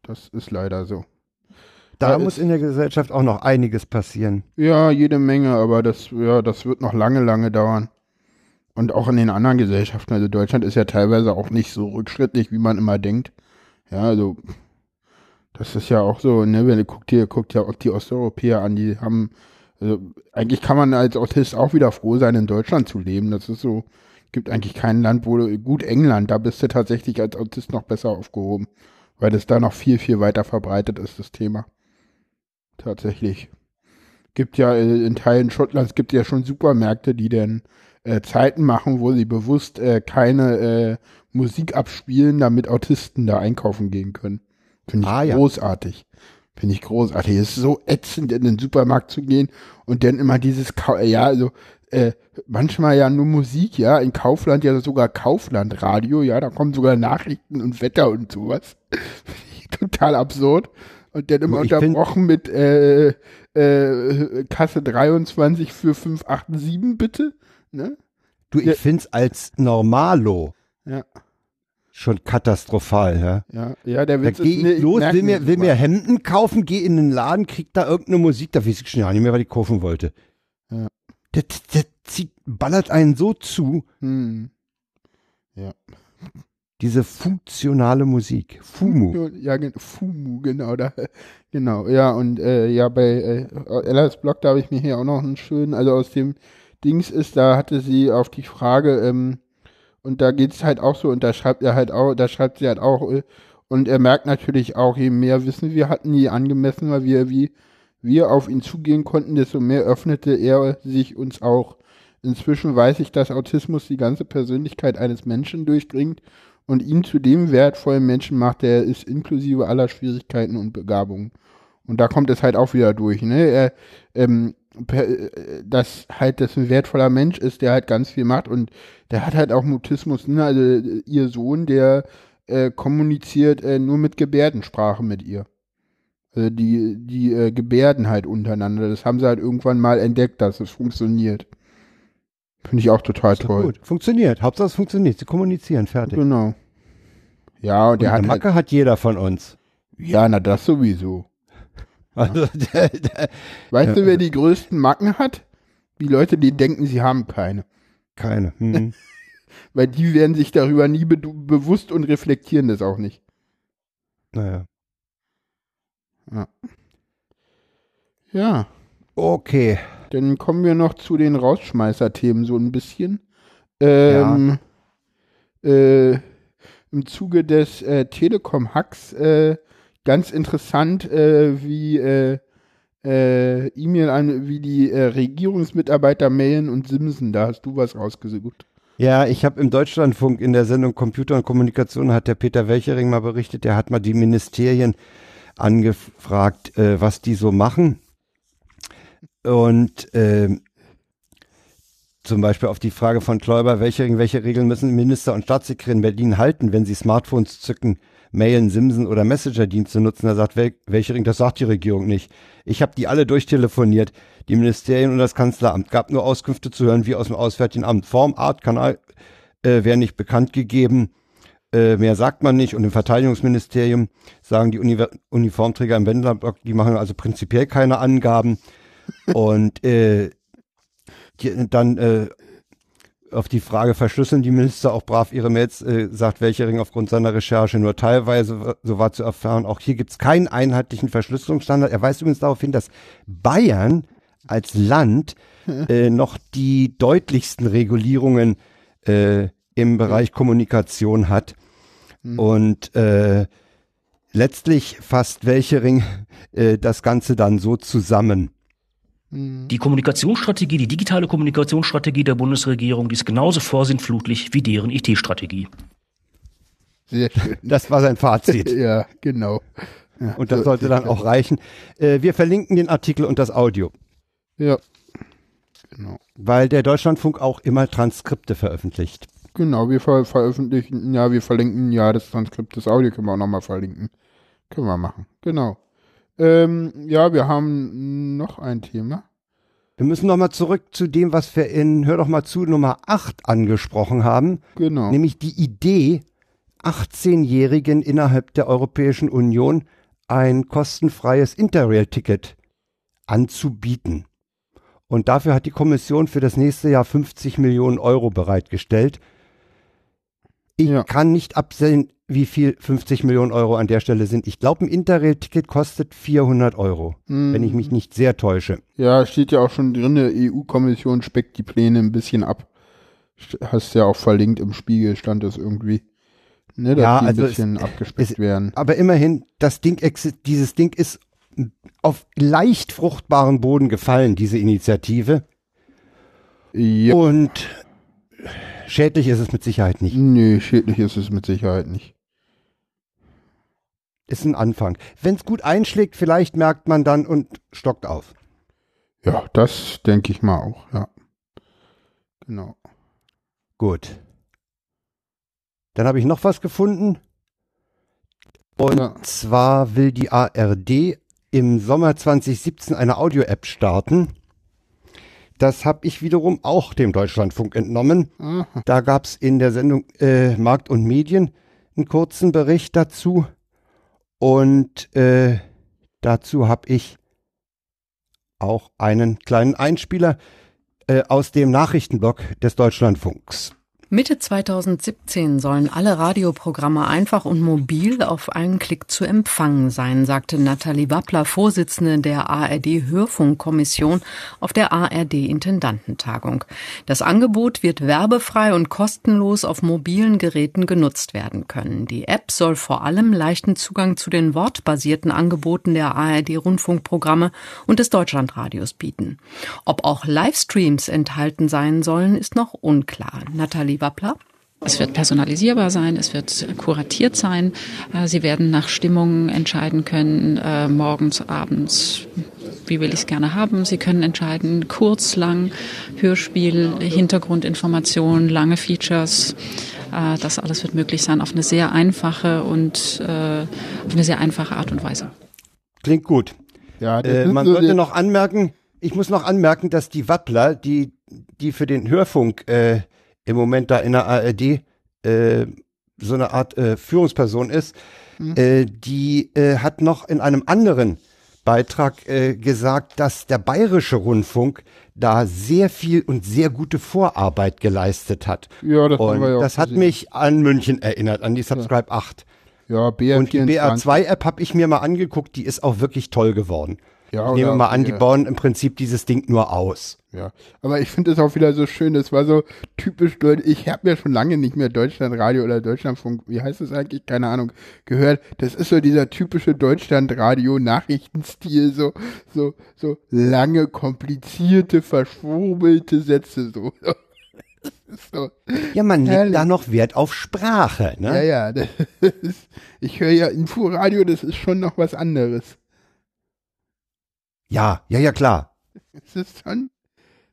das ist leider so.
Da
Ja,
muss in der Gesellschaft auch noch einiges passieren.
Ja, jede Menge, aber das, ja, das wird noch lange, lange dauern. Und auch in den anderen Gesellschaften. Also Deutschland ist ja teilweise auch nicht so rückschrittlich, wie man immer denkt. Ja, also das ist ja auch so, ne, wenn du guckt dir, guckt ja auch die Osteuropäer an, die haben, also eigentlich kann man als Autist auch wieder froh sein, in Deutschland zu leben. Das ist so, gibt eigentlich kein Land, wo du, gut England, da bist du tatsächlich als Autist noch besser aufgehoben, weil das da noch viel, viel weiter verbreitet ist, das Thema. Tatsächlich. Gibt ja äh, in Teilen Schottlands gibt ja schon Supermärkte, die dann äh, Zeiten machen, wo sie bewusst äh, keine äh, Musik abspielen, damit Autisten da einkaufen gehen können. Finde ich
Ah, ja.
großartig. Finde ich großartig. Es ist so ätzend, in den Supermarkt zu gehen und dann immer dieses, Ka ja, also äh, manchmal ja nur Musik, ja, in Kaufland ja sogar Kauflandradio, ja, da kommen sogar Nachrichten und Wetter und sowas. Total absurd. Und dann immer
Ich
unterbrochen mit äh, äh, Kasse 23 für 587 bitte. Ne?
Du, ich
Ja.
find's als Normalo
Ja,
schon katastrophal, ja.
ja, ja, der
Da
Witz
geh
ist,
ich los, will mir, will mir Hemden kaufen, geh in den Laden, krieg da irgendeine Musik, da weiß ich schon ja nicht mehr, was ich kaufen wollte.
Ja.
Der, der zieht, ballert einen so zu,
Hm.
Diese funktionale Musik. Fumu.
Ja, Fumu, genau, da, genau, ja, und äh, ja, bei äh, Ellas Blog, da habe ich mir hier auch noch einen schönen, also aus dem Dings ist, da hatte sie auf die Frage, ähm, und da geht's halt auch so, und da schreibt er halt auch, da schreibt sie halt auch, äh, und er merkt natürlich auch, je mehr Wissen wir hatten, je angemessener wir, wie wir auf ihn zugehen konnten, desto mehr öffnete er sich uns auch. Inzwischen weiß ich, dass Autismus die ganze Persönlichkeit eines Menschen durchdringt und ihn zu dem wertvollen Menschen macht, der er ist, inklusive aller Schwierigkeiten und Begabungen. Und da kommt es halt auch wieder durch, ne? Er, ähm, äh, dass halt das ein wertvoller Mensch ist, der halt ganz viel macht und der hat halt auch Mutismus, ne? Also äh, ihr Sohn, der äh, kommuniziert äh, nur mit Gebärdensprache mit ihr. Also die, die äh, Gebärden halt untereinander. Das haben sie halt irgendwann mal entdeckt, dass es funktioniert. Finde ich auch total toll.
gut. Funktioniert. Hauptsache es funktioniert. Sie kommunizieren, fertig.
Genau. Ja, und
Und
der
eine
hat halt,
Macke hat jeder von uns.
ja, na das sowieso.
Also, der, der,
Weißt
Ja.
du, wer die größten Macken hat? Die Leute, die denken, sie haben keine.
keine. Hm.
Weil die werden sich darüber nie be bewusst und reflektieren das auch nicht.
Naja.
Ja,
Okay.
Dann kommen wir noch zu den Rausschmeißer-Themen so ein bisschen. Ähm, äh, Im Zuge des äh, Telekom-Hacks äh, ganz interessant, äh, wie äh, äh, E-Mail an, wie die Regierungsmitarbeiter mailen und Simsen. Da hast du was rausgesucht.
Ja, ich habe im Deutschlandfunk in der Sendung Computer und Kommunikation hat der Peter Welchering mal berichtet, der hat mal die Ministerien angefragt, was die so machen. Und ähm, zum Beispiel auf die Frage von Kläuber, Welchering, welche Regeln müssen Minister und Staatssekretär in Berlin halten, wenn sie Smartphones zücken, Mailen, Simsen oder Messenger-Dienste nutzen? Da sagt Wel Welchering, das sagt die Regierung nicht. Ich habe die alle durchtelefoniert. Die Ministerien und das Kanzleramt gab nur Auskünfte zu hören wie aus dem Auswärtigen Amt. Form, Art, Kanal äh, werden nicht bekannt gegeben. Äh, mehr sagt man nicht. Und im Verteidigungsministerium sagen die Uni Uniformträger im Wendlerblock, die machen also prinzipiell keine Angaben. Und äh, die, dann äh, auf die Frage, verschlüsseln die Minister auch brav ihre Mails, äh, sagt Welchering aufgrund seiner Recherche nur teilweise, so war zu erfahren, auch hier gibt es keinen einheitlichen Verschlüsselungsstandard. Er weist übrigens darauf hin, dass Bayern als Land äh, noch die deutlichsten Regulierungen äh, im Bereich Kommunikation hat. Und äh, letztlich fasst Welchering äh, das Ganze dann so zusammen.
Die Kommunikationsstrategie, die digitale Kommunikationsstrategie der Bundesregierung, die ist genauso vorsintflutlich wie deren IT-Strategie.
Sehr schön.
Das war sein Fazit.
ja, genau. Ja,
Und das
so-
sollte dann auch reichen. Äh, wir verlinken den Artikel und das Audio,
Ja. Genau.
weil der Deutschlandfunk auch immer Transkripte veröffentlicht.
Genau, wir ver veröffentlichen, ja, wir verlinken, ja, das Transkript des Audio können wir auch nochmal verlinken. Können wir machen. Genau. Ähm, ja, wir haben noch ein Thema.
Wir müssen nochmal zurück zu dem, was wir in Hör doch mal zu Nummer 8 angesprochen haben,
Genau.
nämlich die Idee, 18-Jährigen innerhalb der Europäischen Union ein kostenfreies Interrail-Ticket anzubieten. Und dafür hat die Kommission für das nächste Jahr 50 Millionen Euro bereitgestellt. Ich
Ja.
kann nicht absehen, wie viel 50 Millionen Euro an der Stelle sind. Ich glaube, ein Interrail-Ticket kostet 400 Euro, wenn ich mich nicht sehr täusche.
Ja, steht ja auch schon drin, die EU-Kommission speckt die Pläne ein bisschen ab. St- Hast ja auch verlinkt im Spiegel, stand das irgendwie. Ne, dass
Ja,
die ein
also es-
bisschen abgespeckt
es-
werden.
Aber immerhin, das Ding, dieses Ding ist auf leicht fruchtbaren Boden gefallen, diese Initiative.
Ja.
Und schädlich ist es mit Sicherheit nicht.
Nee, schädlich ist es mit Sicherheit nicht.
Ist ein Anfang. Wenn es gut einschlägt, vielleicht merkt man dann und stockt auf.
Ja, das denke ich mal auch, ja. Genau.
Gut. Dann habe ich noch was gefunden. Und
Ja.
zwar will die ARD im Sommer 2017 eine Audio-App starten. Das habe ich wiederum auch dem Deutschlandfunk entnommen.
Aha.
Da gab es in der Sendung äh, Markt und Medien einen kurzen Bericht dazu. Und äh, dazu habe ich auch einen kleinen Einspieler äh, aus dem Nachrichtenblock des Deutschlandfunks.
Mitte 2017 sollen alle Radioprogramme einfach und mobil auf einen Klick zu empfangen sein, sagte Nathalie Wappler, Vorsitzende der ARD Hörfunkkommission auf der ARD Intendantentagung. Das Angebot wird werbefrei und kostenlos auf mobilen Geräten genutzt werden können. Die App soll vor allem leichten Zugang zu den wortbasierten Angeboten der ARD Rundfunkprogramme und des Deutschlandradios bieten. Ob auch Livestreams enthalten sein sollen, ist noch unklar. Nathalie Wappler.
Es wird personalisierbar sein, es wird kuratiert sein. Äh, Sie werden nach Stimmung entscheiden können, äh, morgens, abends, wie will ich es gerne haben. Sie können entscheiden, kurz, lang, Hörspiel, Hintergrundinformation, lange Features. Äh, Das alles wird möglich sein auf eine sehr einfache und auf eine sehr einfache Art und Weise.
Klingt gut.
Ja,
Äh, man
so
sollte noch anmerken, ich muss noch anmerken, dass die Wappler, die, die für den Hörfunk äh, im Moment da in der ARD äh, so eine Art äh, Führungsperson ist,
Mhm.
äh, die äh, hat noch in einem anderen Beitrag äh, gesagt, dass der bayerische Rundfunk da sehr viel und sehr gute Vorarbeit geleistet hat.
Ja, das haben
und
wir ja auch
das hat
gesehen.
mich an München erinnert, an die Subscribe 8.
Ja, BR24.
Und die BR2-App habe ich mir mal angeguckt, die ist auch wirklich toll geworden.
Ja,
ich nehme mal an, die
ja.
bauen im Prinzip dieses Ding nur aus.
Ja, aber ich finde es auch wieder so schön, das war so typisch deutsch. Ich habe ja schon lange nicht mehr Deutschlandradio oder Deutschlandfunk, wie heißt das eigentlich, keine Ahnung, gehört. Das ist so dieser typische Deutschlandradio-Nachrichtenstil, so, so, so lange, komplizierte, verschwurbelte Sätze, so. so.
Ja, man legt
Herrlich.
da noch Wert auf Sprache,
Ja,
ne?
ja, das ist, ich höre ja Inforadio, das ist schon noch was anderes.
Ja, ja, ja, klar.
Es ist schon,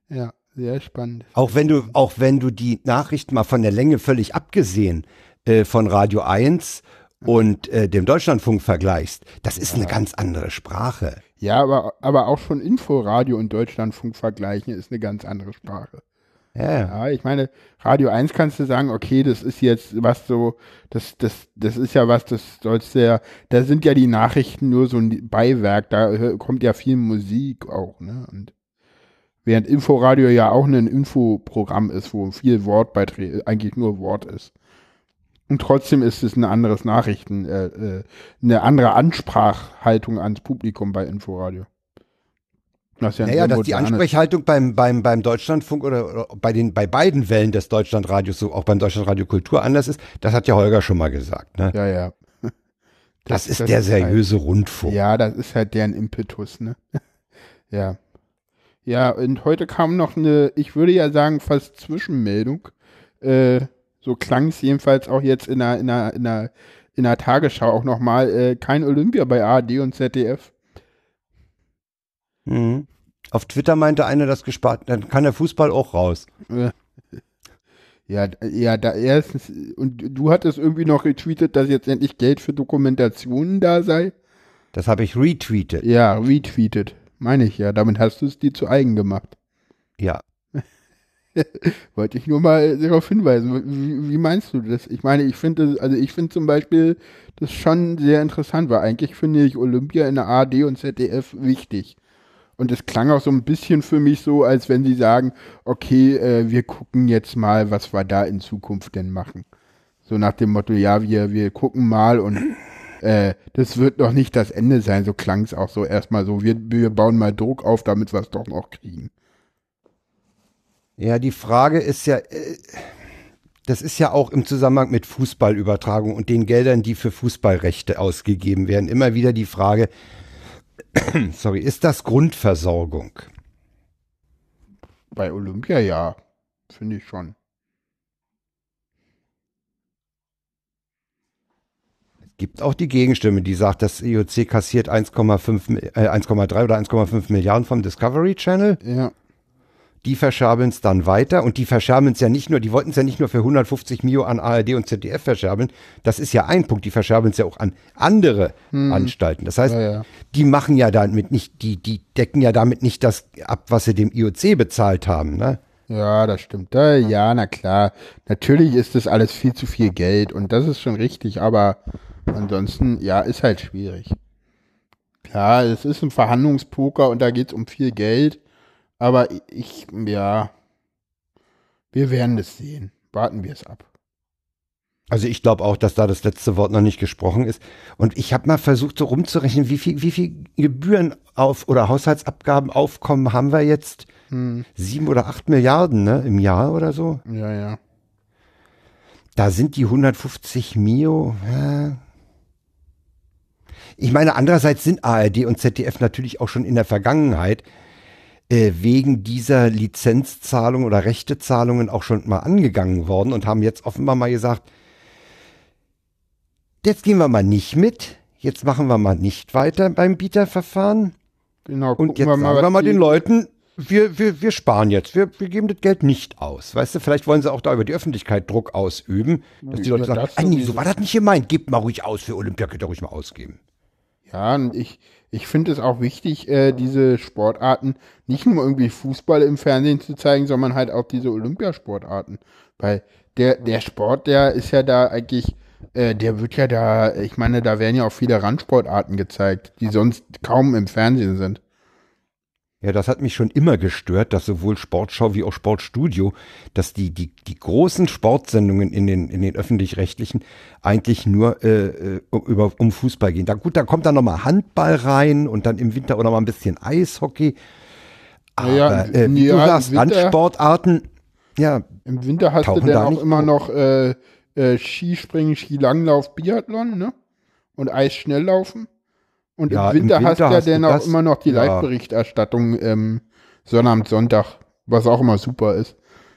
ja, sehr spannend.
Auch wenn du, auch wenn du die Nachrichten mal von der Länge völlig abgesehen äh, von Radio 1 und äh, dem Deutschlandfunk vergleichst, das ist eine ganz andere Sprache.
Ja, aber, aber auch schon Inforadio und Deutschlandfunk vergleichen ist eine ganz andere Sprache.
Ja, ja.
Ich meine, Radio 1 kannst du sagen, okay, das ist jetzt was so, das, das, das ist ja was, das sollst du ja, da sind ja die Nachrichten nur so ein Beiwerk, da kommt ja viel Musik auch, ne? Und während Inforadio ja auch ein Infoprogramm ist, wo viel Wortbeiträge, eigentlich nur Wort ist. Und trotzdem ist es ein anderes Nachrichten, äh, äh, eine andere Ansprachhaltung ans Publikum bei Inforadio. Das ist ja
Naja, dass die Ansprechhaltung beim, beim, beim Deutschlandfunk oder, oder bei, den, bei beiden Wellen des Deutschlandradios, so auch beim Deutschlandradio Kultur anders ist, das hat ja Holger schon mal gesagt. Ne?
Ja, ja.
das, ist der seriöse Rundfunk.
Ja, das ist halt deren Impetus, ne? ja. Ja, und heute kam noch eine, ich würde ja sagen, fast Zwischenmeldung. Äh, so klang es jedenfalls auch jetzt in der, in der, in der, in der Tagesschau auch nochmal. Äh, kein Olympia bei ARD und ZDF.
Mhm. Auf Twitter meinte einer das gespart, dann kann der Fußball auch raus.
Ja, ja, da erstens, und du hattest irgendwie noch retweetet, dass jetzt endlich Geld für Dokumentationen da sei.
Das habe ich retweetet.
Ja, retweetet. Meine ich ja. Damit hast du es dir zu eigen gemacht.
Ja.
Wollte ich nur mal darauf hinweisen. Wie, wie meinst du das? Ich meine, ich finde, also ich finde zum Beispiel das schon sehr interessant, weil eigentlich finde ich Olympia in der ARD und ZDF wichtig. Und es klang auch so ein bisschen für mich so, als wenn sie sagen, okay, äh, wir gucken jetzt mal, was wir da in Zukunft denn machen. So nach dem Motto, ja, wir, wir gucken mal und äh, das wird noch nicht das Ende sein. So klang es auch so erstmal so, wir, wir bauen mal Druck auf, damit wir es doch noch kriegen.
Ja, die Frage ist ja, äh, das ist ja auch im Zusammenhang mit Fußballübertragung und den Geldern, die für Fußballrechte ausgegeben werden, immer wieder die Frage, sorry, ist das Grundversorgung?
Bei Olympia ja, finde ich schon.
Gibt auch die Gegenstimme, die sagt, das IOC kassiert 1,5, Mi- äh, 1,3 oder 1,5 Milliarden vom Discovery Channel.
Ja.
Die verscherbeln es dann weiter und die verscherbeln es ja nicht nur, die wollten es ja nicht nur für 150 Mio an ARD und ZDF verscherbeln, das ist ja ein Punkt, die verscherbeln es ja auch an andere Anstalten. Das heißt,
Hm. Ja, ja.
die machen ja damit nicht, die, die decken ja damit nicht das ab, was sie dem IOC bezahlt haben, ne?
Ja, das stimmt. Da, ja, na klar. Natürlich ist das alles viel zu viel Geld und das ist schon richtig, aber ansonsten, ja, ist halt schwierig. Klar, es ist ein Verhandlungspoker und da geht's um viel Geld, aber ich, ja, wir werden es sehen. Warten wir es ab.
Also ich glaube auch, dass da das letzte Wort noch nicht gesprochen ist. Und ich habe mal versucht, so rumzurechnen, wie viel, wie viel Gebühren auf oder Haushaltsabgabenaufkommen haben wir jetzt?
Hm,
Sieben oder acht Milliarden, ne? Im Jahr oder so?
ja, ja.
Da sind die 150 Mio. Ja. Ich meine, andererseits sind ARD und ZDF natürlich auch schon in der Vergangenheit äh, wegen dieser Lizenzzahlung oder Rechtezahlungen auch schon mal angegangen worden und haben jetzt offenbar mal gesagt, jetzt gehen wir mal nicht mit, jetzt machen wir mal nicht weiter beim Bieterverfahren
Genau,
und jetzt sagen wir mal
die-
den Leuten, wir, wir, wir sparen jetzt, wir, wir geben das Geld nicht aus. Weißt du, vielleicht wollen sie auch da über die Öffentlichkeit Druck ausüben, dass die
Ja,
Leute sagen,
das
ah nee, so war das nicht gemeint, gebt mal ruhig aus für Olympia, könnt ihr ruhig mal ausgeben.
Ja, und ich, ich finde es auch wichtig, äh, diese Sportarten nicht nur irgendwie Fußball im Fernsehen zu zeigen, sondern halt auch diese Olympiasportarten. Weil der, der Sport, der ist ja da eigentlich, äh, der wird ja da, ich meine, da werden ja auch viele Randsportarten gezeigt, die sonst kaum im Fernsehen sind.
Ja, das hat mich schon immer gestört, dass sowohl Sportschau wie auch Sportstudio, dass die, die, die großen Sportsendungen in den, in den öffentlich-rechtlichen eigentlich nur äh, äh, über, um Fußball gehen. Da, gut, da kommt dann nochmal Handball rein und dann im Winter auch nochmal ein bisschen Eishockey. Aber
Ja,
äh, wie
ja,
du
im
sagst,
Winter-
Randsportarten, ja,
Im Winter hast du
da
dann auch immer noch äh, äh, Skispringen, Skilanglauf, Biathlon, ne? Und Eisschnelllaufen. Und
Ja,
im,
im
Winter
Winter
hast du ja dann auch immer noch die
ja.
Live-Berichterstattung ähm, Sonnabend, Sonntag, was auch immer super ist.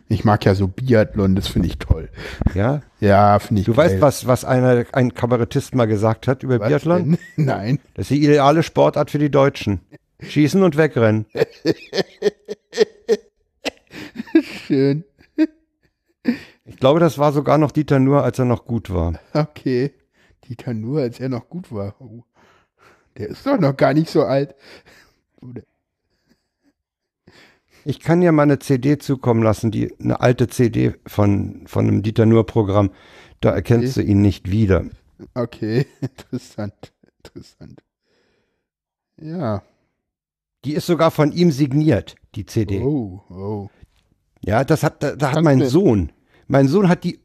Ich mag ja so Biathlon, das finde ich toll.
ja.
Ja, finde ich
Du
geil.
weißt, was, was einer, ein Kabarettist mal gesagt hat über
Was
Biathlon?
denn? Nein.
Das ist die ideale Sportart für die Deutschen. Schießen und wegrennen.
Schön.
Ich glaube, das war sogar noch Dieter Nuhr, als er noch gut war.
Okay. Dieter nur, als er noch gut war. Oh. Der ist doch noch gar nicht so alt.
Ich kann dir mal eine CD zukommen lassen, die eine alte CD von, von einem Dieter Nuhr-Programm. Da erkennst du ihn nicht wieder.
Okay, interessant. Interessant. Ja.
Die ist sogar von ihm signiert, die CD.
Oh, oh.
Ja, das hat, da, da hat mein Sohn, mein Sohn hat die,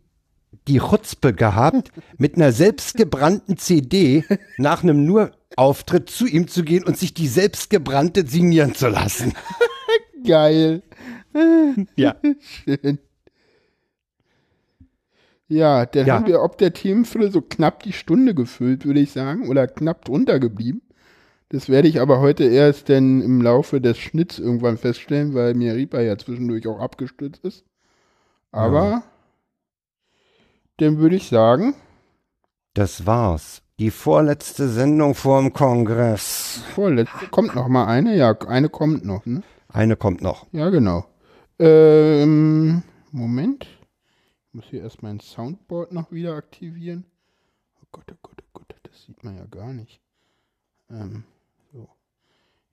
die Chutzpe gehabt, mit einer selbstgebrannten CD nach einem Nur-Auftritt zu ihm zu gehen und sich die selbstgebrannte signieren zu lassen.
Geil.
Ja.
Schön. Ja, dann
Ja.
haben wir ob der Themenfülle so knapp die Stunde gefüllt, würde ich sagen, oder knapp drunter geblieben. Das werde ich aber heute erst dann im Laufe des Schnitts irgendwann feststellen, weil mir Reaper ja zwischendurch auch abgestürzt ist. Aber dann würde ich sagen,
Das war's. Die vorletzte Sendung vorm Kongress.
vorletzte, kommt noch mal eine? Ja, eine kommt noch, ne?
Eine kommt noch.
Ja, genau. Ähm, Moment. Ich muss hier erst mein Soundboard noch wieder aktivieren. Oh Gott, oh Gott, oh Gott, das sieht man ja gar nicht. Ähm, so.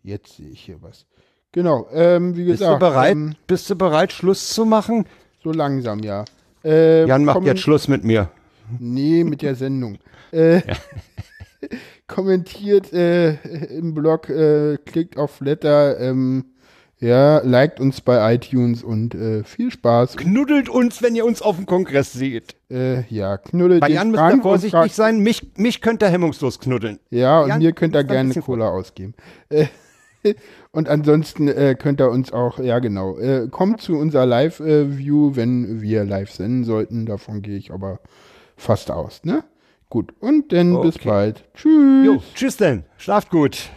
Jetzt sehe ich hier was. Genau, ähm, wie
Bist
gesagt.
du bereit?
Ähm,
Bist du bereit, Schluss zu machen?
so langsam, ja. Äh,
Jan macht jetzt Schluss mit mir.
Nee, mit der Sendung. Äh, kommentiert äh, im Blog, äh, klickt auf Flatter, ähm, ja, liked uns bei iTunes und äh, viel Spaß.
Knuddelt uns, wenn ihr uns auf dem Kongress seht.
Äh, ja, knuddelt
Bei Jan müsst ihr vorsichtig sein. Mich, mich könnt ihr hemmungslos knuddeln.
Ja, und
Jan,
mir könnt ihr gerne Cola ausgeben. Äh, und ansonsten äh, könnt ihr uns auch, ja genau, äh, kommt zu unserer Live-View, wenn wir live senden sollten. Davon gehe ich aber fast aus, ne? Gut, und dann bis
Okay.
bald. Tschüss.
Jo, tschüss denn. Schlaft gut.